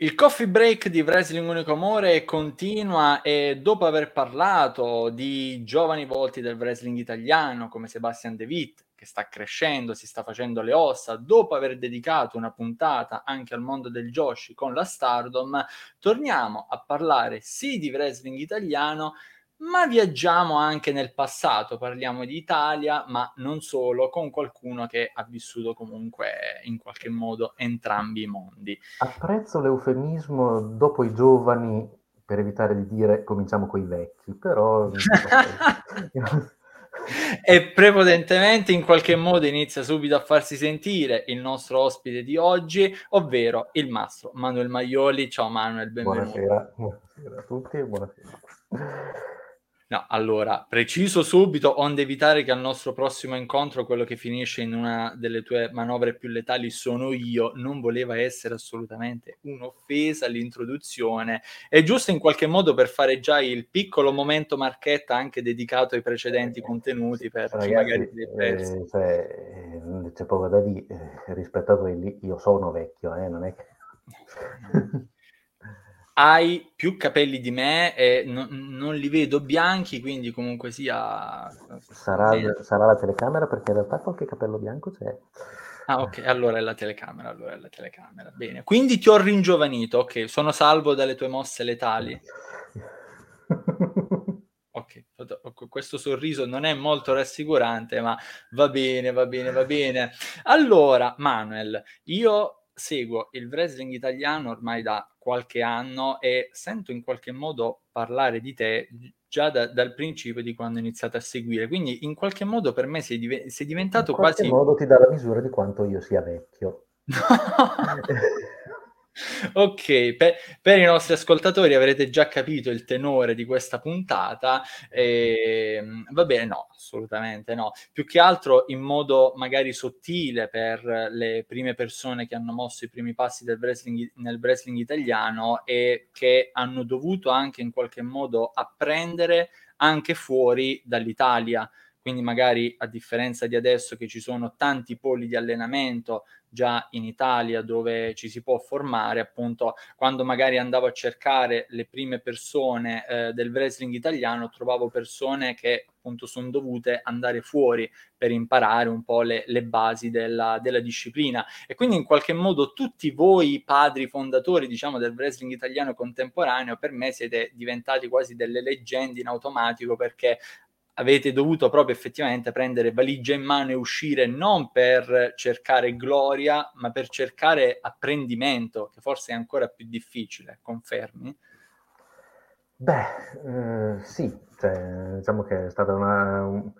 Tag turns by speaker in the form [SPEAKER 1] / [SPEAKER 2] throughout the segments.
[SPEAKER 1] Il coffee break di Wrestling Unico Amore continua e dopo aver parlato di giovani volti del wrestling italiano come Sebastian De Witt, che sta crescendo, si sta facendo le ossa, dopo aver dedicato una puntata anche al mondo del Joshi con la Stardom, torniamo a parlare sì di wrestling italiano, ma viaggiamo anche nel passato, parliamo di Italia, ma non solo, con qualcuno che ha vissuto comunque in qualche modo entrambi i mondi.
[SPEAKER 2] Apprezzo l'eufemismo dopo i giovani per evitare di dire cominciamo con i vecchi, però...
[SPEAKER 1] e prepotentemente in qualche modo inizia subito a farsi sentire il nostro ospite di oggi, ovvero il mastro Manuel Maioli. Ciao Manuel, benvenuto.
[SPEAKER 2] Buonasera, buonasera a tutti e buonasera.
[SPEAKER 1] No, allora, preciso subito, onde evitare che al nostro prossimo incontro quello che finisce in una delle tue manovre più letali sono io, non voleva essere assolutamente un'offesa l'introduzione. È giusto in qualche modo per fare già il piccolo momento marchetta anche dedicato ai precedenti contenuti per
[SPEAKER 2] Ragazzi, magari eh, cioè, c'è poco da dire eh, rispetto a quelli, io sono vecchio, eh, non è che...
[SPEAKER 1] hai più capelli di me e no, non li vedo bianchi, quindi comunque sia...
[SPEAKER 2] Sarà, sarà, la telecamera perché in realtà qualche capello bianco c'è.
[SPEAKER 1] Ah, ok, allora è la telecamera, allora è la telecamera. Bene, quindi ti ho ringiovanito, ok, sono salvo dalle tue mosse letali. ok, questo sorriso non è molto rassicurante, ma va bene, va bene, va bene. Allora, Manuel, io seguo il wrestling italiano ormai da qualche anno e sento in qualche modo parlare di te già da, dal principio di quando ho iniziato a seguire. Quindi in qualche modo per me sei, div- sei diventato quasi...
[SPEAKER 2] In qualche modo ti dà la misura di quanto io sia vecchio.
[SPEAKER 1] Ok, per, per, i nostri ascoltatori avrete già capito il tenore di questa puntata. E, ehm, va bene, no, assolutamente no. Più che altro in modo magari sottile per le prime persone che hanno mosso i primi passi wrestling, nel wrestling italiano e che hanno dovuto anche in qualche modo apprendere anche fuori dall'Italia quindi magari a differenza di adesso che ci sono tanti poli di allenamento già in Italia dove ci si può formare, appunto quando magari andavo a cercare le prime persone eh, del wrestling italiano trovavo persone che appunto sono dovute andare fuori per imparare un po' le, le basi della, della, disciplina. E quindi in qualche modo tutti voi padri fondatori diciamo del wrestling italiano contemporaneo per me siete diventati quasi delle leggende in automatico perché avete dovuto proprio effettivamente prendere valigia in mano e uscire non per cercare gloria, ma per cercare apprendimento, che forse è ancora più difficile, confermi?
[SPEAKER 2] Beh, eh, sì, cioè, diciamo che è stata una, un,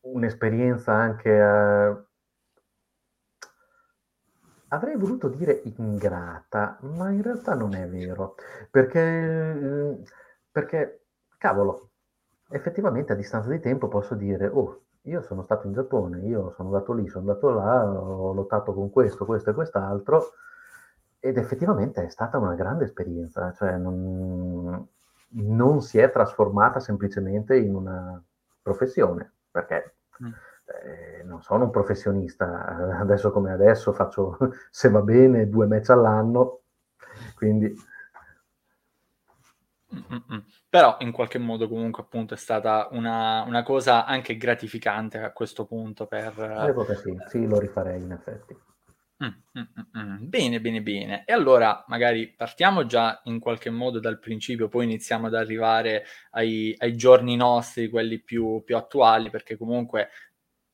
[SPEAKER 2] un'esperienza anche... Eh, avrei voluto dire ingrata, ma in realtà non è vero, perché, perché cavolo, effettivamente a distanza di tempo posso dire, oh, io sono stato in Giappone, io sono andato lì, sono andato là, ho lottato con questo, questo e quest'altro, ed effettivamente è stata una grande esperienza, cioè non, non si è trasformata semplicemente in una professione, perché mm. eh, non sono un professionista, adesso come adesso faccio, se va bene, due match all'anno, quindi
[SPEAKER 1] Mm-mm. Però in qualche modo comunque appunto è stata una, una cosa anche gratificante a questo punto per...
[SPEAKER 2] Eh, sì, sì, lo rifarei in effetti.
[SPEAKER 1] Mm, mm, mm, bene, bene, bene. E allora magari partiamo già in qualche modo dal principio, poi iniziamo ad arrivare ai, ai giorni nostri, quelli più, più attuali, perché comunque,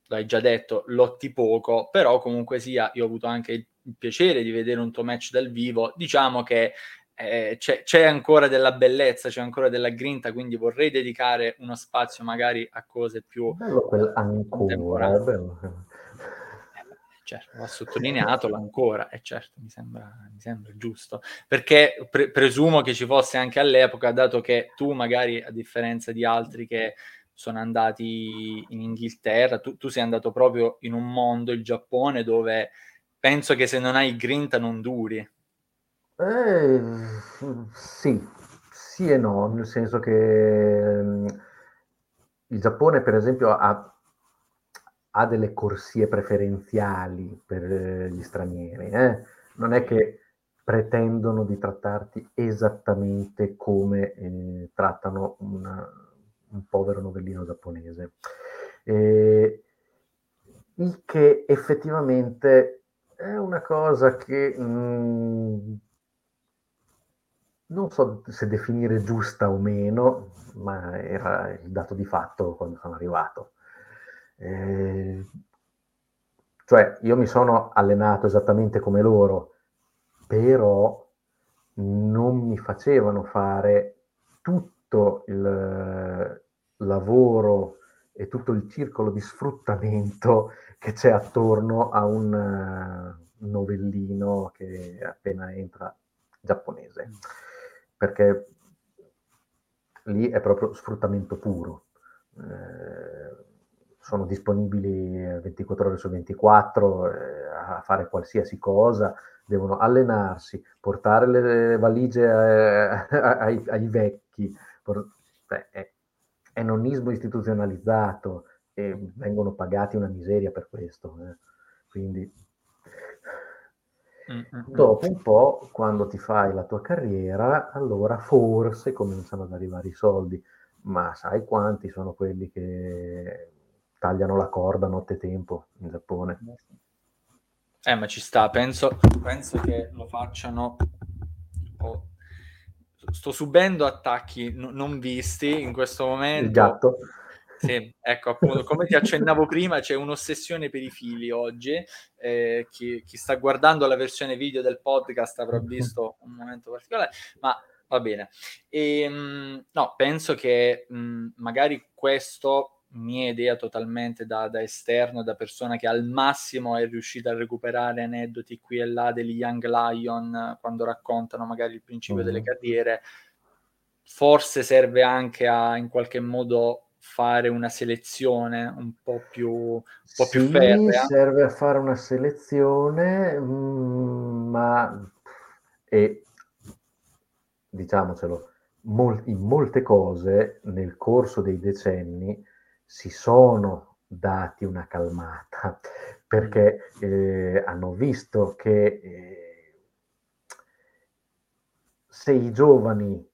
[SPEAKER 1] l'hai già detto, lotti poco, però comunque sia, io ho avuto anche il piacere di vedere un tuo match dal vivo, diciamo che eh, c'è, c'è, ancora della bellezza, c'è ancora della grinta, quindi vorrei dedicare uno spazio magari a cose più
[SPEAKER 2] bello quel ancora, bello. Eh,
[SPEAKER 1] certo, va sottolineato l'ancora, e certo, mi sembra, mi sembra giusto, perché pre- presumo che ci fosse anche all'epoca, dato che tu magari, a differenza di altri che sono andati in Inghilterra, tu, tu sei andato proprio in un mondo, il Giappone, dove penso che se non hai grinta non duri.
[SPEAKER 2] Eh, sì, sì e no, nel senso che mm, il Giappone, per esempio, ha, ha delle corsie preferenziali per eh, gli stranieri. Eh? Non è che pretendono di trattarti esattamente come eh, trattano una, un povero novellino giapponese. Il che effettivamente è una cosa che mh, mm, non so se definire giusta o meno, ma era il dato di fatto quando sono arrivato. Eh, cioè, io mi sono allenato esattamente come loro, però non mi facevano fare tutto il lavoro e tutto il circolo di sfruttamento che c'è attorno a un uh, novellino che appena entra giapponese. Perché lì è proprio sfruttamento puro. Eh, sono disponibili 24 ore su 24 eh, a fare qualsiasi cosa, devono allenarsi, portare le valigie eh, ai, ai, vecchi, por- beh, è, è, nonnismo istituzionalizzato e vengono pagati una miseria per questo. Eh. Quindi Mm-hmm. Dopo un po', quando ti fai la tua carriera, allora forse cominciano ad arrivare i soldi, ma sai quanti sono quelli che tagliano la corda nottetempo in Giappone?
[SPEAKER 1] Eh, ma ci sta, penso, penso che lo facciano. Oh. Sto subendo attacchi n- non visti in questo momento.
[SPEAKER 2] Il gatto.
[SPEAKER 1] Sì, ecco appunto, come ti accennavo prima, c'è un'ossessione per i fili oggi. Eh, chi, chi, sta guardando la versione video del podcast avrà visto un momento particolare, ma va bene. E, ehm, mh, no, penso che mh, magari questo mia idea totalmente da, da, esterno, da persona che al massimo è riuscita a recuperare aneddoti qui e là degli Young Lion quando raccontano magari il principio mm. delle carriere, forse serve anche a in qualche modo fare una selezione un po' più, un po più
[SPEAKER 2] sì, ferrea. serve a fare una selezione, mm, ma e diciamocelo, mol- in molte cose nel corso dei decenni si sono dati una calmata perché eh, hanno visto che eh, se i giovani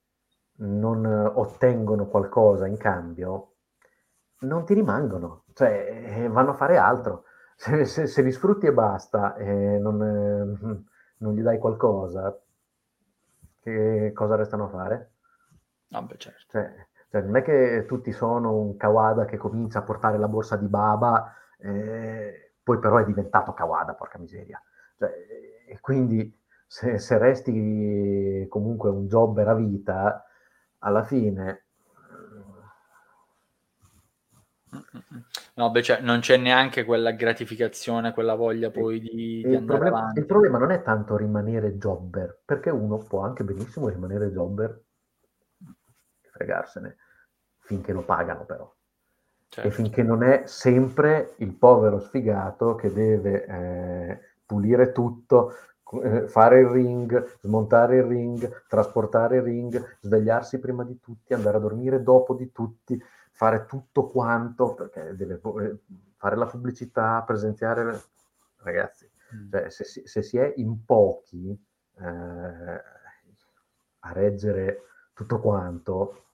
[SPEAKER 2] non ottengono qualcosa in cambio, non ti rimangono, cioè eh, vanno a fare altro. Se, se, se li sfrutti e basta e non, eh, non, gli dai qualcosa, che cosa restano a fare?
[SPEAKER 1] Ah, beh, certo.
[SPEAKER 2] Cioè, cioè, non è che tutti sono un Kawada che comincia a portare la borsa di Baba, eh, poi però è diventato Kawada, porca miseria. Cioè, e quindi se, se, resti comunque un jobber a vita, alla fine
[SPEAKER 1] No, beh, cioè, non c'è neanche quella gratificazione, quella voglia poi di, di
[SPEAKER 2] il, problema, il, problema, non è tanto rimanere jobber, perché uno può anche benissimo rimanere jobber e fregarsene, finché lo pagano però. Certo. E finché non è sempre il povero sfigato che deve eh, pulire tutto, eh, fare il ring, smontare il ring, trasportare il ring, svegliarsi prima di tutti, andare a dormire dopo di tutti fare tutto quanto, perché deve eh, fare la pubblicità, presenziare... Ragazzi, mm. cioè, se, se, si è in pochi eh, a reggere tutto quanto,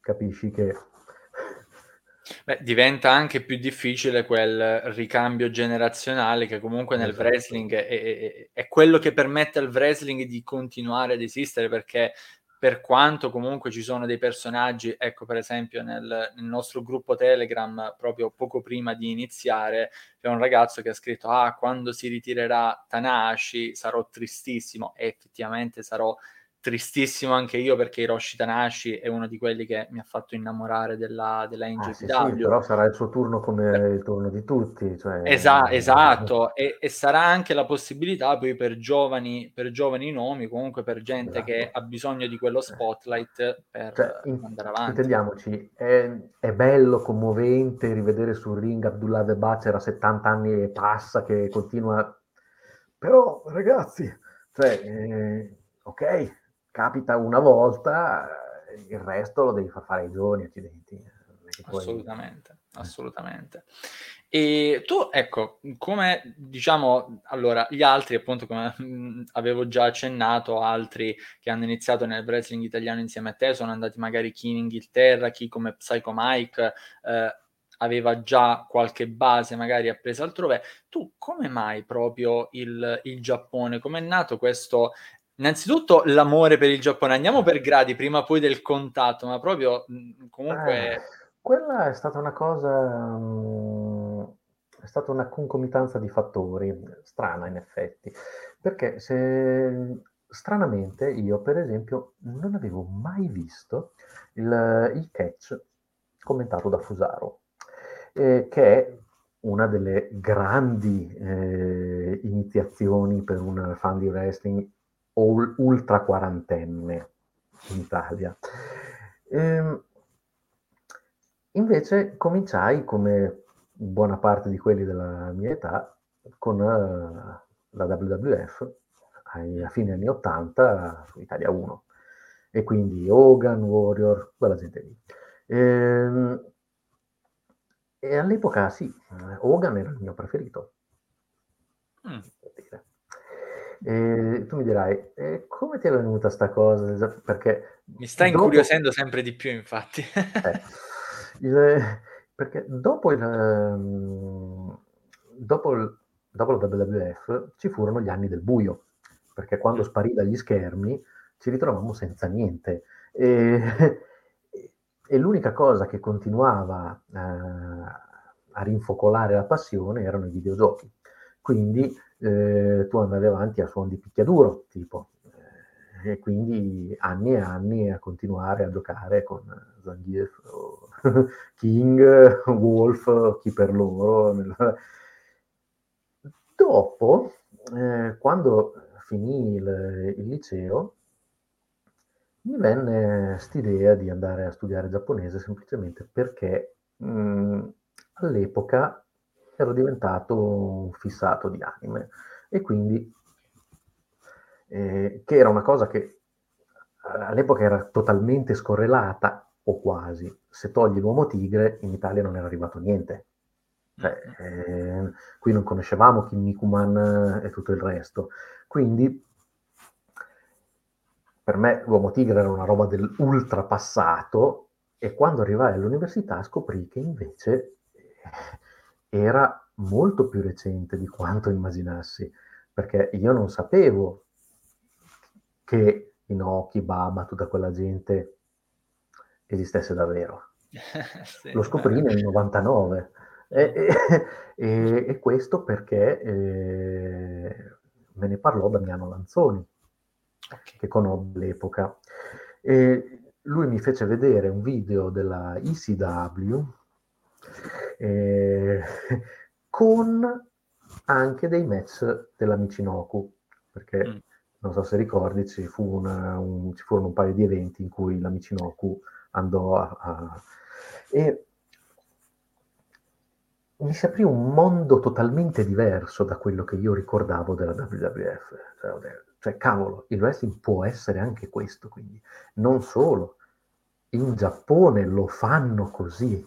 [SPEAKER 2] capisci che...
[SPEAKER 1] Beh, diventa anche più difficile quel ricambio generazionale che comunque nel esatto. wrestling è, è, è, quello che permette al wrestling di continuare ad esistere perché per quanto comunque ci sono dei personaggi, ecco per esempio nel, nel, nostro gruppo Telegram, proprio poco prima di iniziare, c'è un ragazzo che ha scritto, ah, quando si ritirerà Tanahashi sarò tristissimo, e effettivamente sarò tristissimo anche io perché Hiroshi Tanashi è uno di quelli che mi ha fatto innamorare della, della. Ah, sì,
[SPEAKER 2] sì, però sarà il suo turno come eh. il turno di tutti. Cioè...
[SPEAKER 1] Esa- esatto, e, e, sarà anche la possibilità poi per giovani, per giovani nomi, comunque per gente esatto. che ha bisogno di quello spotlight per cioè, andare avanti.
[SPEAKER 2] Intendiamoci, è, è, bello, commovente rivedere sul ring Abdullah Vebacer a 70 anni e passa che continua... Però ragazzi, cioè, eh, ok, capita una volta, il resto lo devi far fare ai giovani, accidenti.
[SPEAKER 1] Puoi... Assolutamente. assolutamente. E tu, ecco, come diciamo, allora, gli altri, appunto, come mh, avevo già accennato, altri che hanno iniziato nel wrestling italiano insieme a te, sono andati magari chi in Inghilterra, chi come Psycho Mike, eh, aveva già qualche base magari appresa altrove. Tu come mai proprio il, il Giappone? Come è nato questo innanzitutto l'amore per il Giappone. Andiamo per gradi, prima poi del contatto, ma proprio comunque...
[SPEAKER 2] Eh, quella è stata una cosa... È stata una concomitanza di fattori, strana in effetti, perché se stranamente io per esempio non avevo mai visto il, il catch commentato da Fusaro, eh, che è una delle grandi eh, iniziazioni per un fan di wrestling ultra quarantenne in Italia. Ehm, invece cominciai, come buona parte di quelli della mia età, con uh, la WWF ai, a fine anni 80 su Italia 1 e quindi Hogan, Warrior, quella gente lì. Ehm, e all'epoca sì, Hogan era il mio preferito. Mm. E tu mi dirai, eh, come ti è venuta sta cosa? Perché
[SPEAKER 1] mi sta dopo... incuriosendo sempre di più, infatti.
[SPEAKER 2] eh, il, perché dopo, il, ehm, dopo, il, dopo la WWF ci furono gli anni del buio, perché quando sparì dagli schermi ci ritrovammo senza niente. E, e l'unica cosa che continuava eh, a rinfocolare la passione erano i videogiochi. Quindi eh, tu andavi avanti a suon di picchiaduro, tipo, eh, e quindi anni e anni a continuare a giocare con Zangief, King, Wolf, chi per loro. Dopo, eh, quando finì il, il liceo, mi venne quest'idea di andare a studiare giapponese semplicemente perché mh, all'epoca ero diventato fissato di anime e quindi eh, che era una cosa che eh, all'epoca era totalmente scorrelata o quasi. Se togli l'uomo tigre in Italia non era arrivato niente. Cioè, eh, qui non conoscevamo Kinnikuman e tutto il resto. Quindi per me l'uomo tigre era una roba dell'ultra passato e quando arrivai all'università scoprì che invece era molto più recente di quanto immaginassi, perché io non sapevo che Inoki, Baba, tutta quella gente esistesse davvero. sì, Lo scoprì nel 99 e, e, e questo perché eh, me ne parlò Damiano Lanzoni, okay. che conobbe l'epoca. E lui mi fece vedere un video della ECW eh, con anche dei match della Michinoku, perché mm. non so se ricordi, ci, fu una, un, ci, furono un paio di eventi in cui la Michinoku andò a... a e mi si aprì un mondo totalmente diverso da quello che io ricordavo della WWF. Cioè, cioè, cavolo, il wrestling può essere anche questo, quindi non solo. In Giappone lo fanno così,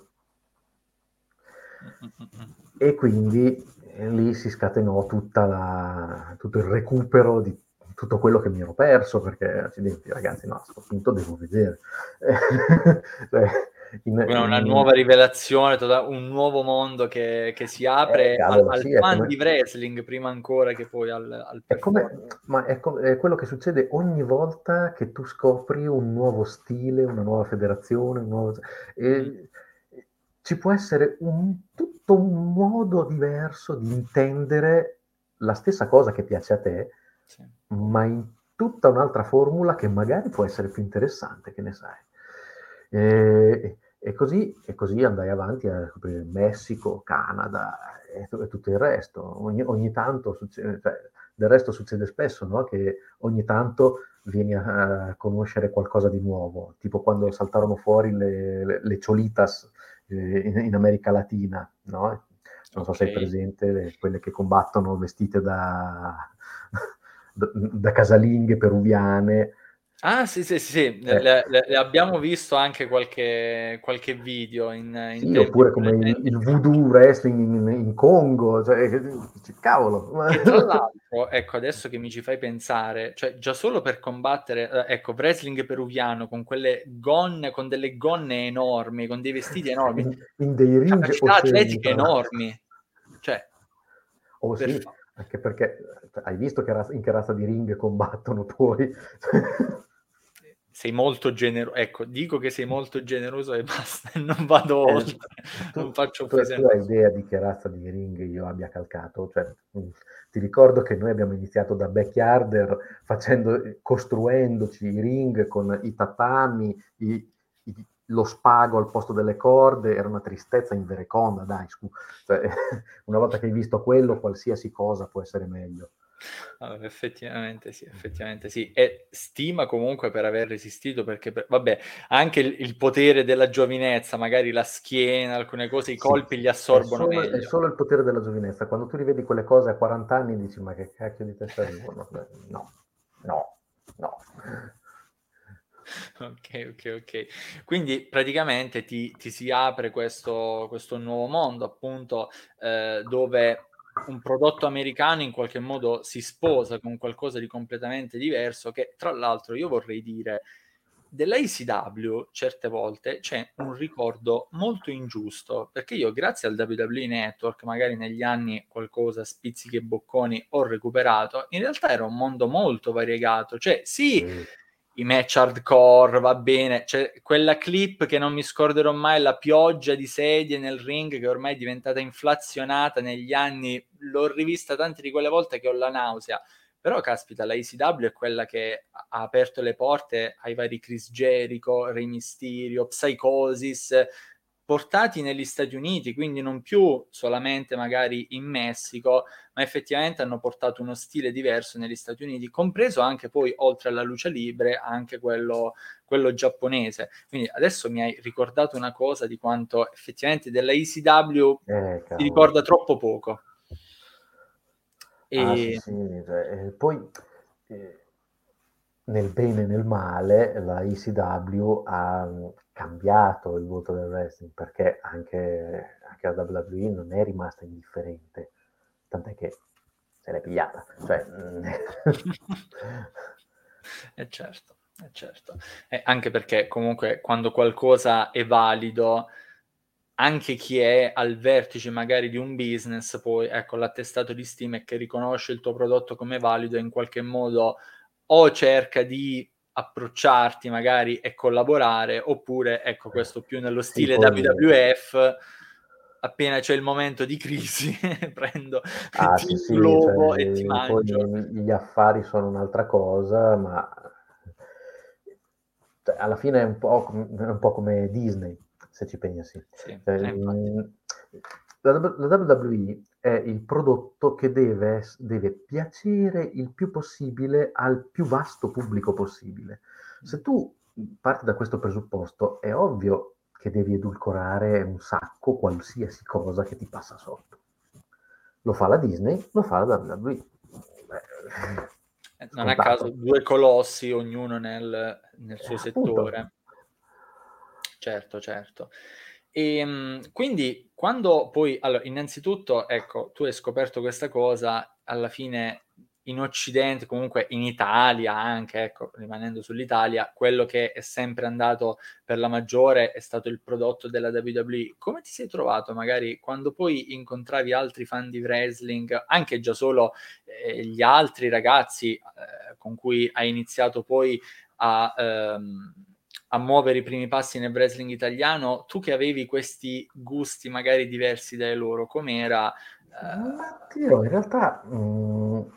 [SPEAKER 2] e quindi eh, lì si scatenò la, tutto il recupero di tutto quello che mi ero perso, perché accidenti ragazzi, no, a questo punto devo vedere.
[SPEAKER 1] cioè, in, una in... nuova rivelazione, un nuovo mondo che, che si apre eh, allora, al, sì, fan come... di wrestling prima ancora che poi al, al
[SPEAKER 2] è, come, ma è, com- è, quello che succede ogni volta che tu scopri un nuovo stile, una nuova federazione, un nuovo... E, mm ci può essere un, tutto un modo diverso di intendere la stessa cosa che piace a te, sì. ma in tutta un'altra formula che magari può essere più interessante, che ne sai. E, e, così, e così, andai avanti a scoprire Messico, Canada e, e, tutto il resto. Ogni, ogni tanto succede, cioè, del resto succede spesso no? che ogni tanto vieni a, conoscere qualcosa di nuovo, tipo quando saltarono fuori le, le, le Cholitas eh, in, in, America Latina, no? Non so okay. se è presente, le, quelle che combattono vestite da, da, da casalinghe peruviane.
[SPEAKER 1] Ah sì, sì, sì,
[SPEAKER 2] Eh.
[SPEAKER 1] le le abbiamo visto anche qualche qualche video in in
[SPEAKER 2] Sì, oppure come il il Voodoo Wrestling in in Congo, cioè dici: "Cavolo!"
[SPEAKER 1] Tra l'altro, ecco, adesso che mi ci fai pensare, cioè già solo per combattere ehm, ecco, wrestling peruviano con quelle gonne con delle gonne enormi, con dei vestiti enormi,
[SPEAKER 2] In in dei ring
[SPEAKER 1] capacità atletiche enormi. Cioè
[SPEAKER 2] Oh
[SPEAKER 1] per
[SPEAKER 2] sì, anche perché, cioè hai visto che razz in che razza di ring combattono poi?
[SPEAKER 1] Sei molto genero ecco, dico che sei molto generoso e basta, non vado
[SPEAKER 2] Eh,
[SPEAKER 1] oltre, non
[SPEAKER 2] tu
[SPEAKER 1] faccio
[SPEAKER 2] tu
[SPEAKER 1] a
[SPEAKER 2] tu hai idea di che razza di ring io abbia calcato? Cioè, mhmm, ti ricordo che noi abbiamo iniziato da backyarder facendo ehm, costruendoci i ring con i tatami, i i lo spago al posto delle corde, era una tristezza invereconda dai scu cioè una volta che hai visto quello qualsiasi cosa può essere meglio.
[SPEAKER 1] Ah, effettivamente sì, effettivamente sì. E stima comunque per aver resistito perché pe vabbè, anche il il potere della giovinezza, magari la schiena, alcune cose, i
[SPEAKER 2] Sì,
[SPEAKER 1] colpi li
[SPEAKER 2] è
[SPEAKER 1] assorbono
[SPEAKER 2] solo è
[SPEAKER 1] meglio.
[SPEAKER 2] solo il potere della giovinezza. Quando tu rivedi quelle cose a 40 anni dici: "Ma che cacchio di testa avevano?" No, no, no.
[SPEAKER 1] Okay, okay, okay. Quindi praticamente ti ti si apre questo questo nuovo mondo appunto, ehm, dove un prodotto americano in qualche modo si sposa con qualcosa di completamente diverso che tra l'altro io vorrei dire, dell'ICW certe volte c'è un ricordo molto ingiusto, perché io grazie al WWE Network, magari negli anni qualcosa spizzichi e bocconi ho recuperato, in realtà era un mondo molto variegato, cioè sì,
[SPEAKER 2] Sì.
[SPEAKER 1] I match hardcore, va bene, c'è quella clip che non mi scorderò mai, la pioggia di sedie nel ring che ormai è diventata inflazionata negli anni, l'ho rivista tante di quelle volte che ho la nausea. Però caspita, la ICW è quella che ha aperto le porte ai vari Chris Jericho, Rey Mysterio, Psicosis, portati negli Stati Uniti, quindi non più solamente magari in Messico, ma effettivamente hanno portato uno stile diverso negli Stati Uniti, compreso anche poi oltre alla lucha libre, anche quello quello giapponese. Quindi adesso mi hai ricordato una cosa di quanto effettivamente della ICW
[SPEAKER 2] Eh,
[SPEAKER 1] si
[SPEAKER 2] cavolo.
[SPEAKER 1] ricorda troppo poco.
[SPEAKER 2] Ah sì,
[SPEAKER 1] E
[SPEAKER 2] sì, cioè, e poi, ehm, nel bene e nel male la ECW ha, cambiato il volto del wrestling, perché anche anche la WWE non è rimasta indifferente, tant'è che se l'è pigliata. Cioè, mhmm
[SPEAKER 1] Eh certo, eh certo. Eh, anche perché comunque quando qualcosa è valido, anche chi è al vertice magari di un business poi, ecco, l'attestato di stima è che riconosce il tuo prodotto come valido e in qualche modo o cerca di approcciarti magari e collaborare, oppure ecco, questo più nello stile WWF, appena c'è il momento di crisi prendo
[SPEAKER 2] Ah
[SPEAKER 1] ti
[SPEAKER 2] sì, sì,
[SPEAKER 1] inglobo e ti
[SPEAKER 2] cioè
[SPEAKER 1] mangio.
[SPEAKER 2] gli affari sono un'altra cosa, ma cioè alla fine è un è un po' come Disney, se ci pensi.
[SPEAKER 1] Sì, eh infatti.
[SPEAKER 2] Ehm, la la WWE è il prodotto che deve deve piacere il più possibile al più vasto pubblico possibile.
[SPEAKER 1] Mh.
[SPEAKER 2] Se tu, parti da questo presupposto, è ovvio che devi edulcorare un sacco qualsiasi cosa che ti passa sotto. Lo fa la Disney, lo fa la WWE. Beh,
[SPEAKER 1] Eh, non a caso. 2 colossi, ognuno nel nel
[SPEAKER 2] Eh,
[SPEAKER 1] suo
[SPEAKER 2] appunto.
[SPEAKER 1] settore. Certo, certo. Ehm, quindi quando poi allo innanzitutto, ecco, tu hai scoperto questa cosa, alla fine in Occidente, comunque in Italia anche, ecco, rimanendo sull'Italia, quello che è sempre andato per la maggiore è stato il prodotto della WWE. Come ti sei trovato magari quando poi incontravi altri fan di wrestling, anche già solo, ehm, gli altri ragazzi, ehm, con cui hai iniziato poi a ehm, a muovere i primi passi nel wrestling italiano, tu che avevi questi gusti magari diversi dai loro, com'era,
[SPEAKER 2] ti dirò, in realtà mhmm,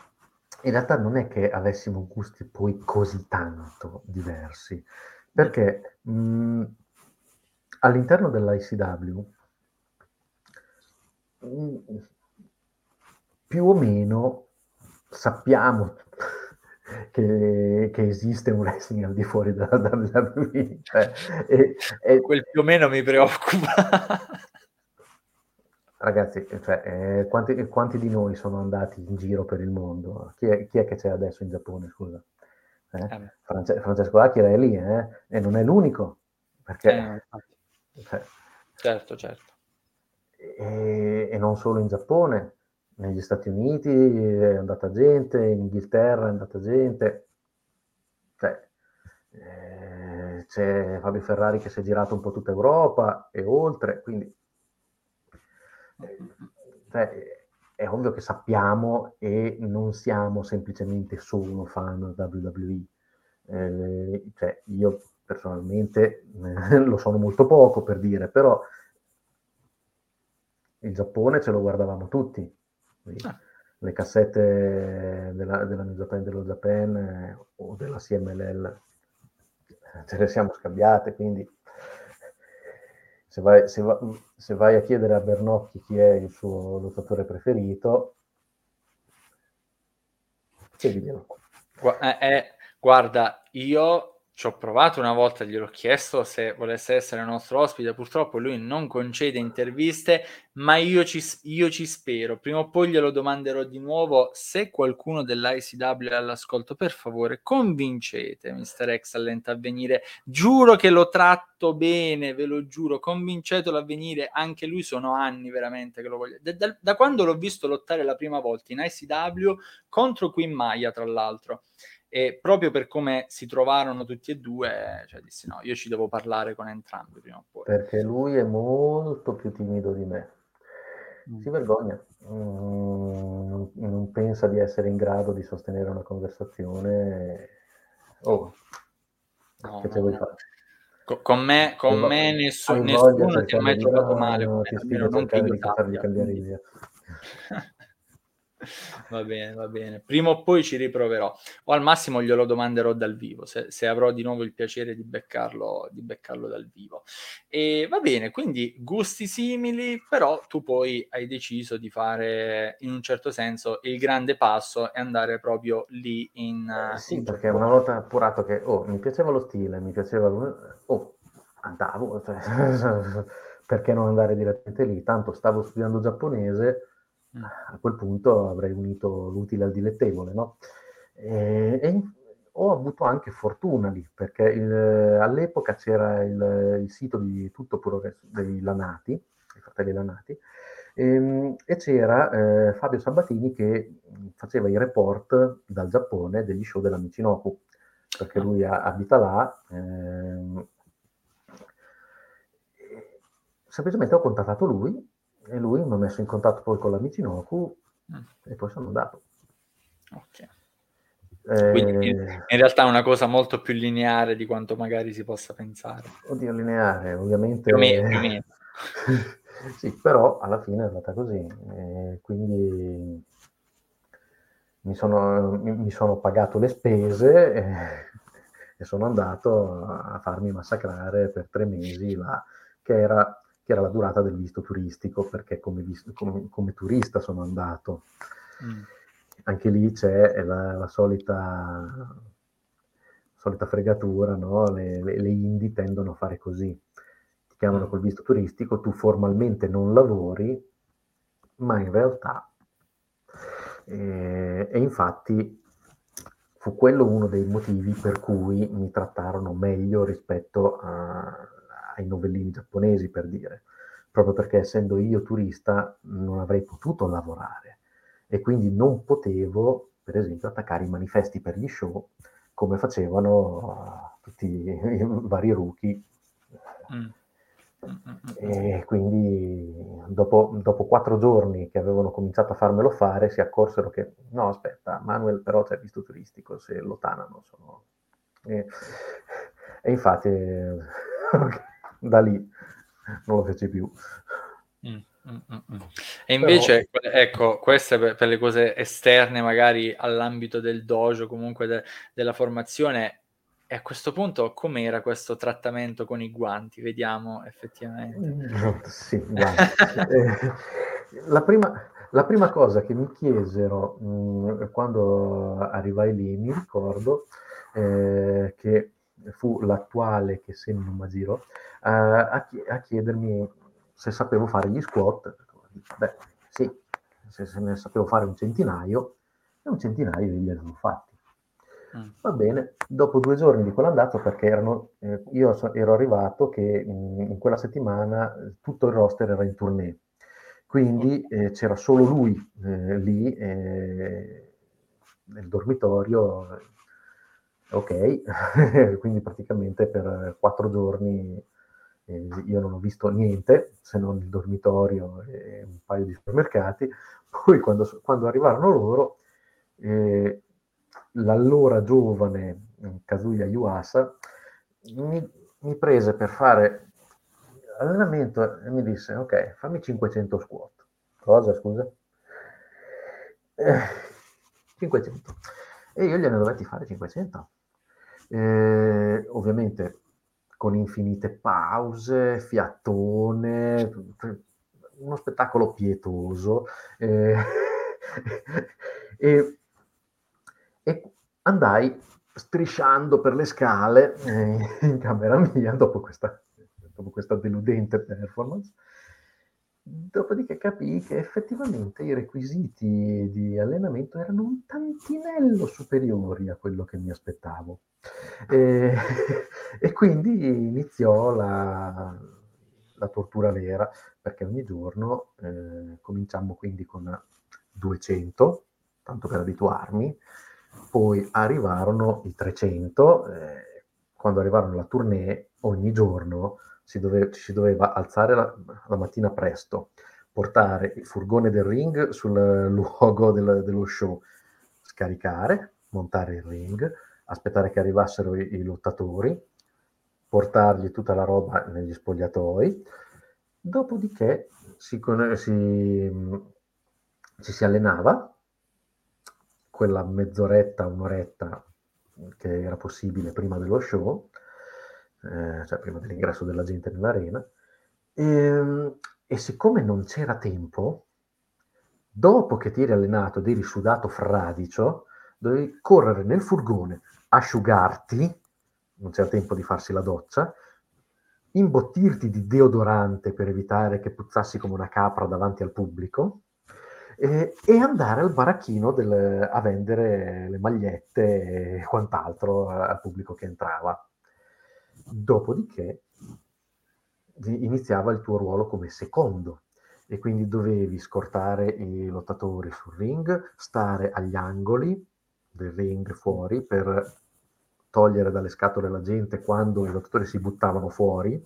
[SPEAKER 2] in realtà non è che avessimo gusti poi così tanto diversi,
[SPEAKER 1] Mh.
[SPEAKER 2] perché, mhmm, all'interno dell'ICW mhmm, più o meno sappiamo che che esiste un wrestling al di fuori della WWE, cioè e e
[SPEAKER 1] Quel più o meno mi preoccupa.
[SPEAKER 2] Ragazzi, cioè, ehm, quanti quanti di noi sono andati in giro per il mondo? Chi è chi è che c'è adesso in Giappone, scusa? Eh? Eh. France- Francesco Acchira è lì eh? e non è l'unico. Perché,
[SPEAKER 1] eh, cioè, certo, certo.
[SPEAKER 2] E, e, non solo in Giappone, negli Stati Uniti è andata gente, in Inghilterra è andata gente. Cioè, eh, c'è Fabio Ferrari che si è girato un po' tutta Europa e oltre, quindi cioè, è ovvio che sappiamo e non siamo semplicemente solo fan WWE. Eh, cioè, io personalmente eh, lo sono molto poco per dire, però il Giappone ce lo guardavamo tutti. Ah. Le cassette della, della New Japan, dello Japan eh, o della CMLL ce le siamo scambiate, quindi se vai, se, va, se vai, a chiedere a Bernocchi chi è il suo lottatore preferito, chiediglielo.
[SPEAKER 1] Eh, eh, guarda, io ci ho provato una volta, gliel'ho chiesto se volesse essere nostro ospite, purtroppo lui non concede interviste, ma io ci, io ci spero, prima o poi glielo domanderò di nuovo, se qualcuno dell'ICW è all'ascolto, per favore convincete Mr. Excellent a venire, giuro che lo tratto bene, ve lo giuro, convincetelo a venire, anche lui sono anni veramente che lo voglio, da, da, da quando l'ho visto lottare la prima volta in ICW contro Queen Maya tra l'altro, e proprio per come si trovarono tutti e due, cioè dissi no, io ci devo parlare con entrambi prima o poi.
[SPEAKER 2] Perché lui è molto più timido di me. Mm. Si vergogna, mm, non pensa di essere in grado di sostenere una conversazione. Oh, no, che ce vuoi fare?
[SPEAKER 1] Con me, con me nessun, nessuno ti ha mai giocato male, no, ti
[SPEAKER 2] non che io fargli cambiare idea.
[SPEAKER 1] Va bene, va bene. Prima o poi ci riproverò. O al massimo glielo domanderò dal vivo, se, se avrò di nuovo il piacere di beccarlo, di beccarlo dal vivo. E va bene, quindi gusti simili, però tu poi hai deciso di fare in un certo senso il grande passo e andare proprio lì in...
[SPEAKER 2] Eh, sì, in perché una volta appurato che oh, mi piaceva lo stile, mi piaceva... Oh, andavo, cioè, perché non andare direttamente lì? Tanto stavo studiando giapponese. A quel punto avrei unito l'utile al dilettevole, no? E, e ho avuto anche fortuna lì, perché il, all'epoca c'era il, il, sito di Tutto Puro dei Lanati, i fratelli Lanati, e, ehm, e c'era eh, Fabio Sabatini che faceva i report dal Giappone degli show della Michinoku, perché lui abita là. Eh, semplicemente ho contattato lui e lui mi ha messo in contatto poi con l'amici Noku mm. e poi sono andato.
[SPEAKER 1] Ok. Eh, Quindi in realtà è una cosa molto più lineare di quanto magari si possa pensare.
[SPEAKER 2] Oddio, lineare, ovviamente.
[SPEAKER 1] Più meno, più meno.
[SPEAKER 2] sì, però alla fine è andata così. Eh, quindi mi sono, mi, mi sono, pagato le spese e, e sono andato a farmi massacrare per tre mesi là, che era che era la durata del visto turistico, perché come, visto, come, come turista sono andato. Mm. Anche lì c'è la, la solita, solita, fregatura, no? le, le, le, indie tendono a fare così. Ti chiamano mm. col visto turistico, tu formalmente non lavori, ma in realtà... Eh, e infatti fu quello uno dei motivi per cui mi trattarono meglio rispetto a, ai novellini giapponesi, per dire, proprio perché essendo io turista non avrei potuto lavorare e quindi non potevo, per esempio, attaccare i manifesti per gli show come facevano tutti i vari rookie. Mm. E quindi dopo, dopo, quattro giorni che avevano cominciato a farmelo fare si accorsero che no aspetta Manuel però c'è visto turistico se lo tanano sono... e, e infatti da lì non lo fece più.
[SPEAKER 1] Mm, mm, mm, mm. E invece, Però... ecco, queste per, per, le cose esterne, magari all'ambito del dojo, comunque de, della formazione, e a questo punto com'era questo trattamento con i guanti? Vediamo effettivamente.
[SPEAKER 2] Sì, eh, la, prima, la, prima, cosa che mi chiesero mh, quando arrivai lì, mi ricordo eh, che fu l'attuale che Senno Magiro, eh, a, a, chiedermi se sapevo fare gli squat. Beh, sì, se, se ne sapevo fare un centinaio, e un centinaio glieli avevo fatti. Mm. Va bene, dopo due giorni di quell'andato, perché erano, eh, io so, ero arrivato che in, in, quella settimana eh, tutto il roster era in tournée, quindi eh, c'era solo lui eh, lì eh, nel dormitorio, ok, quindi praticamente per quattro giorni eh, io non ho visto niente se non il dormitorio e un paio di supermercati, poi quando, quando arrivarono loro l'allora giovane Kazuya Yuasa mi, mi, prese per fare allenamento e mi disse ok fammi 500 squat cosa scusa? Eh, 500 e io gliene dovetti fare 500 eh, ovviamente con infinite pause fiatone uno spettacolo pietoso eh, e e andai strisciando per le scale eh, in camera mia dopo questa, dopo questa deludente performance. Dopodiché capii che effettivamente i requisiti di allenamento erano un tantinello superiori a quello che mi aspettavo. E, e quindi iniziò la, la, tortura vera, perché ogni giorno eh, cominciamo quindi con 200, tanto per abituarmi, poi arrivarono i 300, eh, quando arrivarono la tournée, ogni giorno si dove, ci si doveva alzare la, la, mattina presto, portare il furgone del ring sul luogo del, dello show, scaricare, montare il ring, aspettare che arrivassero i, i lottatori, portargli tutta la roba negli spogliatoi, dopodiché si, si, ci si allenava. Quella mezz'oretta, un'oretta che era possibile prima dello show, eh, cioè prima dell'ingresso della gente nell'arena, e, ehm, e siccome non c'era tempo, dopo che ti eri allenato ed eri sudato fradicio, dovevi correre nel furgone, asciugarti, non c'era tempo di farsi la doccia, imbottirti di deodorante per evitare che puzzassi come una capra davanti al pubblico, e andare al baracchino del, a vendere le magliette e quant'altro al pubblico che entrava. Dopodiché iniziava il tuo ruolo come secondo e quindi dovevi scortare i lottatori sul ring, stare agli angoli del ring fuori per togliere dalle scatole la gente quando i lottatori si buttavano fuori,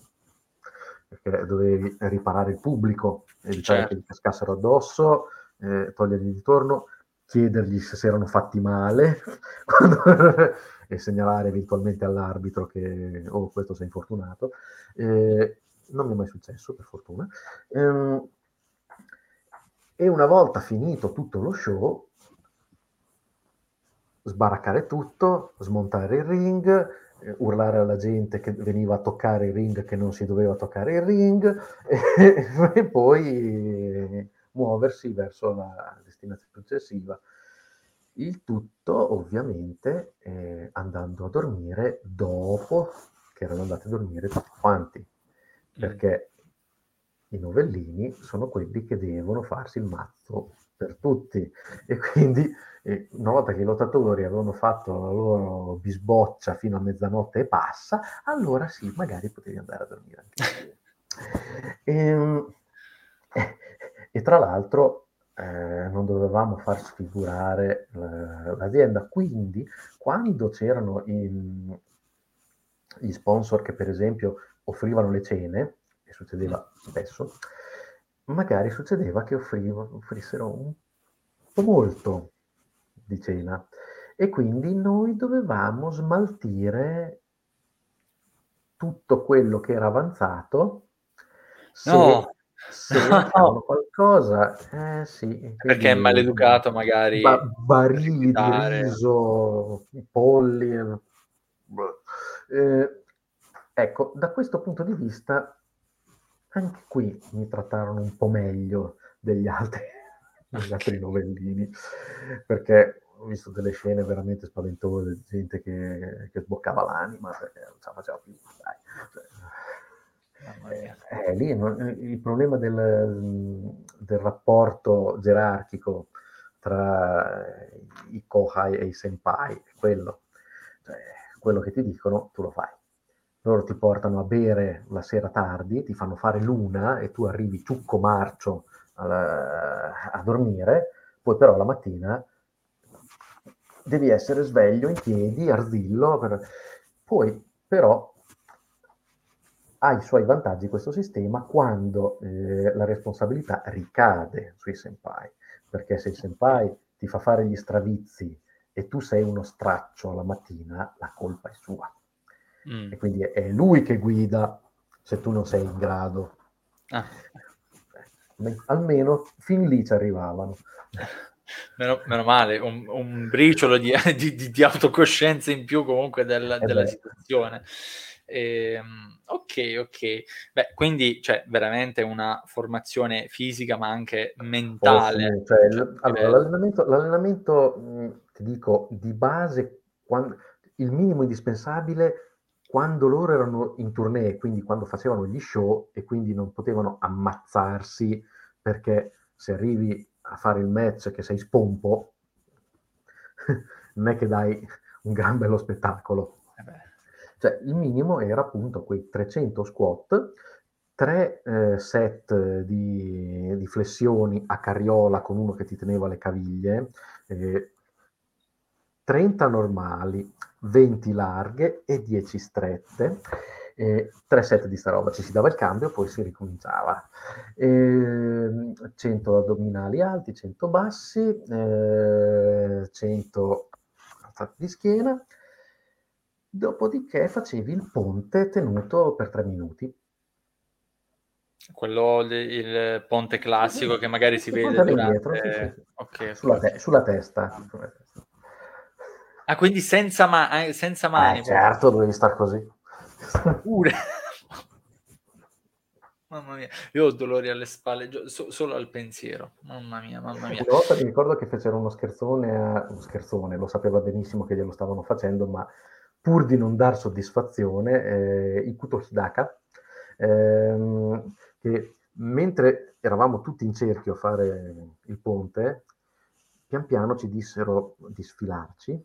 [SPEAKER 2] perché dovevi riparare il pubblico, evitare certo. che gli cascassero addosso, eh, togliergli di torno, chiedergli se si erano fatti male e segnalare eventualmente all'arbitro che oh, questo è infortunato. Eh, non mi è mai successo, per fortuna. Ehm, e una volta finito tutto lo show, sbaraccare tutto, smontare il ring, eh, urlare alla gente che veniva a toccare il ring che non si doveva toccare il ring e, e poi muoversi verso la destinazione successiva. Il tutto ovviamente eh, andando a dormire dopo che erano andati a dormire tutti quanti, mm. perché i novellini sono quelli che devono farsi il mazzo per tutti e quindi eh, una volta che i lottatori avevano fatto la loro bisboccia fino a mezzanotte e passa, allora sì, magari potevi andare a dormire anche e, ehm, e tra l'altro eh, non dovevamo far sfigurare l'azienda. Quindi quando c'erano i, gli sponsor che per esempio offrivano le cene, e succedeva spesso, magari succedeva che offrivano, offrissero un po' molto di cena e quindi noi dovevamo smaltire tutto quello che era avanzato se no. Se fanno qualcosa, eh sì.
[SPEAKER 1] Perché è maleducato magari.
[SPEAKER 2] Ba- barili di riso, polli. Eh, eh, ecco, da questo punto di vista, anche qui mi trattarono un po' meglio degli altri, degli altri novellini, perché ho visto delle scene veramente spaventose, gente che, che sboccava l'anima perché non ce la faceva più. Dai. Eh, eh, lì il problema del, del, rapporto gerarchico tra i kohai e i senpai è quello. Cioè, quello che ti dicono, tu lo fai. Loro ti portano a bere la sera tardi, ti fanno fare l'una e tu arrivi ciucco marcio a, a dormire, poi però la mattina devi essere sveglio in piedi, arzillo. Per... Poi però ha i suoi vantaggi questo sistema quando eh, la responsabilità ricade sui senpai, perché se il senpai ti fa fare gli stravizi e tu sei uno straccio la mattina, la colpa è sua. Mm. E quindi è lui che guida se tu non sei in grado. Ah. Almeno fin lì ci arrivavano.
[SPEAKER 1] Meno, meno, male, un, un briciolo di, di, di, autocoscienza in più comunque del, eh della situazione. Ehm, ok, ok. Beh, quindi cioè, veramente una formazione fisica ma anche mentale.
[SPEAKER 2] Oh, sì, cioè, cioè, allora, l'allenamento, l'allenamento, ti dico, di base, quando, il minimo indispensabile quando loro erano in tournée, quindi quando facevano gli show e quindi non potevano ammazzarsi perché se arrivi a fare il match che sei spompo, non è che dai un gran bello spettacolo. Eh cioè, il minimo era appunto quei 300 squat, 3 eh, set di, di, flessioni a carriola con uno che ti teneva le caviglie, eh, 30 normali, 20 larghe e 10 strette eh, tre set di sta roba, ci si dava il cambio, poi si ricominciava. Eh, 100 addominali alti, 100 bassi, eh, 100 di schiena, dopodiché facevi il ponte tenuto per tre minuti.
[SPEAKER 1] Quello, il ponte classico che magari si vede durante... Dietro, sì,
[SPEAKER 2] sì. Okay, sulla, te- sulla, testa.
[SPEAKER 1] Ah, quindi senza, ma- eh, senza mani?
[SPEAKER 2] Eh, certo, dovevi stare così.
[SPEAKER 1] Pure. Mamma mia, io ho dolori alle spalle so- solo al pensiero. Mamma mia, mamma mia.
[SPEAKER 2] Una volta mi ricordo che fecero uno scherzone, a... uno scherzone, lo sapeva benissimo che glielo stavano facendo, ma pur di non dar soddisfazione, eh, Ikuto Hidaka, ehm, che mentre eravamo tutti in cerchio a fare il ponte, pian piano ci dissero di sfilarci,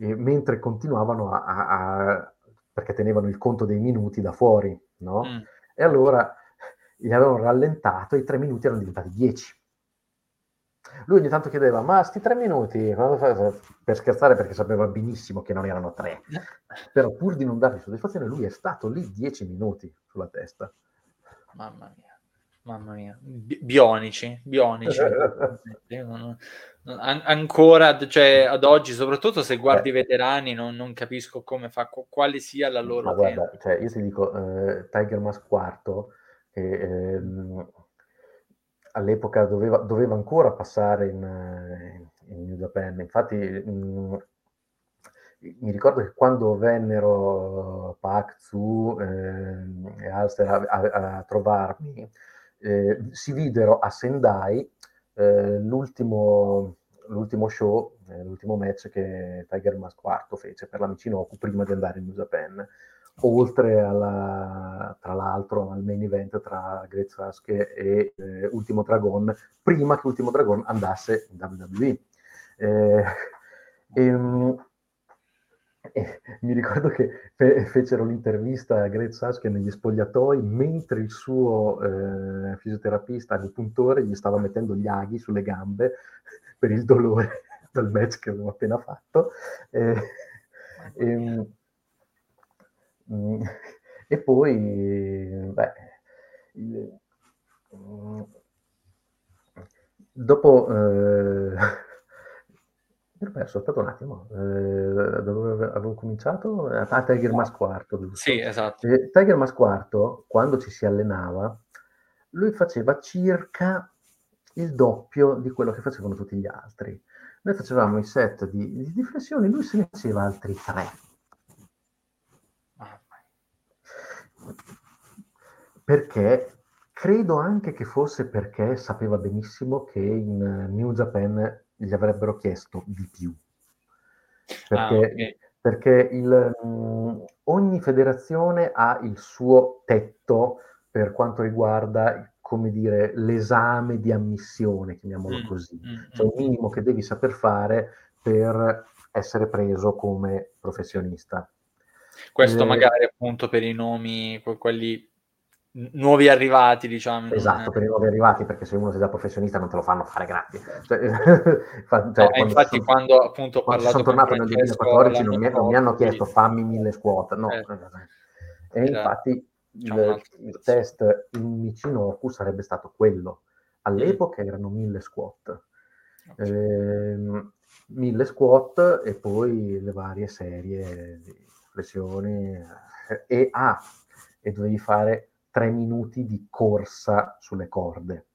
[SPEAKER 2] e mentre continuavano a, a, a perché tenevano il conto dei minuti da fuori, no? Mm. E allora gli avevano rallentato e i tre minuti erano diventati dieci. Lui ogni tanto chiedeva, ma sti tre minuti, per scherzare perché sapeva benissimo che non erano tre, però pur di non dargli soddisfazione lui è stato lì dieci minuti sulla testa.
[SPEAKER 1] Mamma mia. Mamma mia, bionici, bionici. An- ancora, cioè, ad oggi, soprattutto se guardi i veterani, non, non, capisco come fa, quale sia la loro...
[SPEAKER 2] Ma guarda, cioè, io ti dico, eh, Tiger Mask IV, che ehm, all'epoca doveva, doveva, ancora passare in, in New Japan, infatti... Mh, mm, mi ricordo che quando vennero Pak, Tzu eh, e Alster a, a, a trovarmi, eh, si videro a Sendai eh, l'ultimo, l'ultimo, show, eh, l'ultimo match che Tiger Mask IV fece per la Michinoku prima di andare in New Japan, oltre alla, tra l'altro al main event tra Great Sasuke e eh, Ultimo Dragon, prima che Ultimo Dragon andasse in WWE. Eh, ehm, e mi ricordo che fe- fecero l'intervista a Great Sasuke negli spogliatoi mentre il suo eh, fisioterapista agopuntore gli stava mettendo gli aghi sulle gambe per il dolore del match che aveva appena fatto. Eh, e, mm, e, poi, beh, il, mm, dopo... Eh, Ero perso, aspetta un attimo, eh, dove avevo cominciato? A Tiger Mask IV, giusto?
[SPEAKER 1] Sì, esatto.
[SPEAKER 2] Eh, Tiger Mask IV, quando ci si allenava, lui faceva circa il doppio di quello che facevano tutti gli altri. Noi facevamo i set di, di flessioni, lui se ne faceva altri tre. Perché credo anche che fosse perché sapeva benissimo che in New Japan gli avrebbero chiesto di più. Perché, ah, okay. perché il, mh, ogni federazione ha il suo tetto per quanto riguarda, come dire, l'esame di ammissione, chiamiamolo mm, così. Mm, cioè un mm. minimo che devi saper fare per essere preso come professionista.
[SPEAKER 1] Questo eh, magari appunto per i nomi, quelli nuovi arrivati, diciamo.
[SPEAKER 2] Esatto, per i nuovi arrivati, perché se uno si da professionista non te lo fanno fare gratis. Cioè,
[SPEAKER 1] cioè, no, infatti sono, quando appunto parlato
[SPEAKER 2] sono tornato nel 2014 non mi, non mi, hanno chiesto fammi mille squat, no. Eh, e infatti il, il test in Michinoku sarebbe stato quello. All'epoca erano mille squat. Eh, mille squat e poi le varie serie di flessioni eh, e, ah, e dovevi fare tre minuti di corsa sulle corde.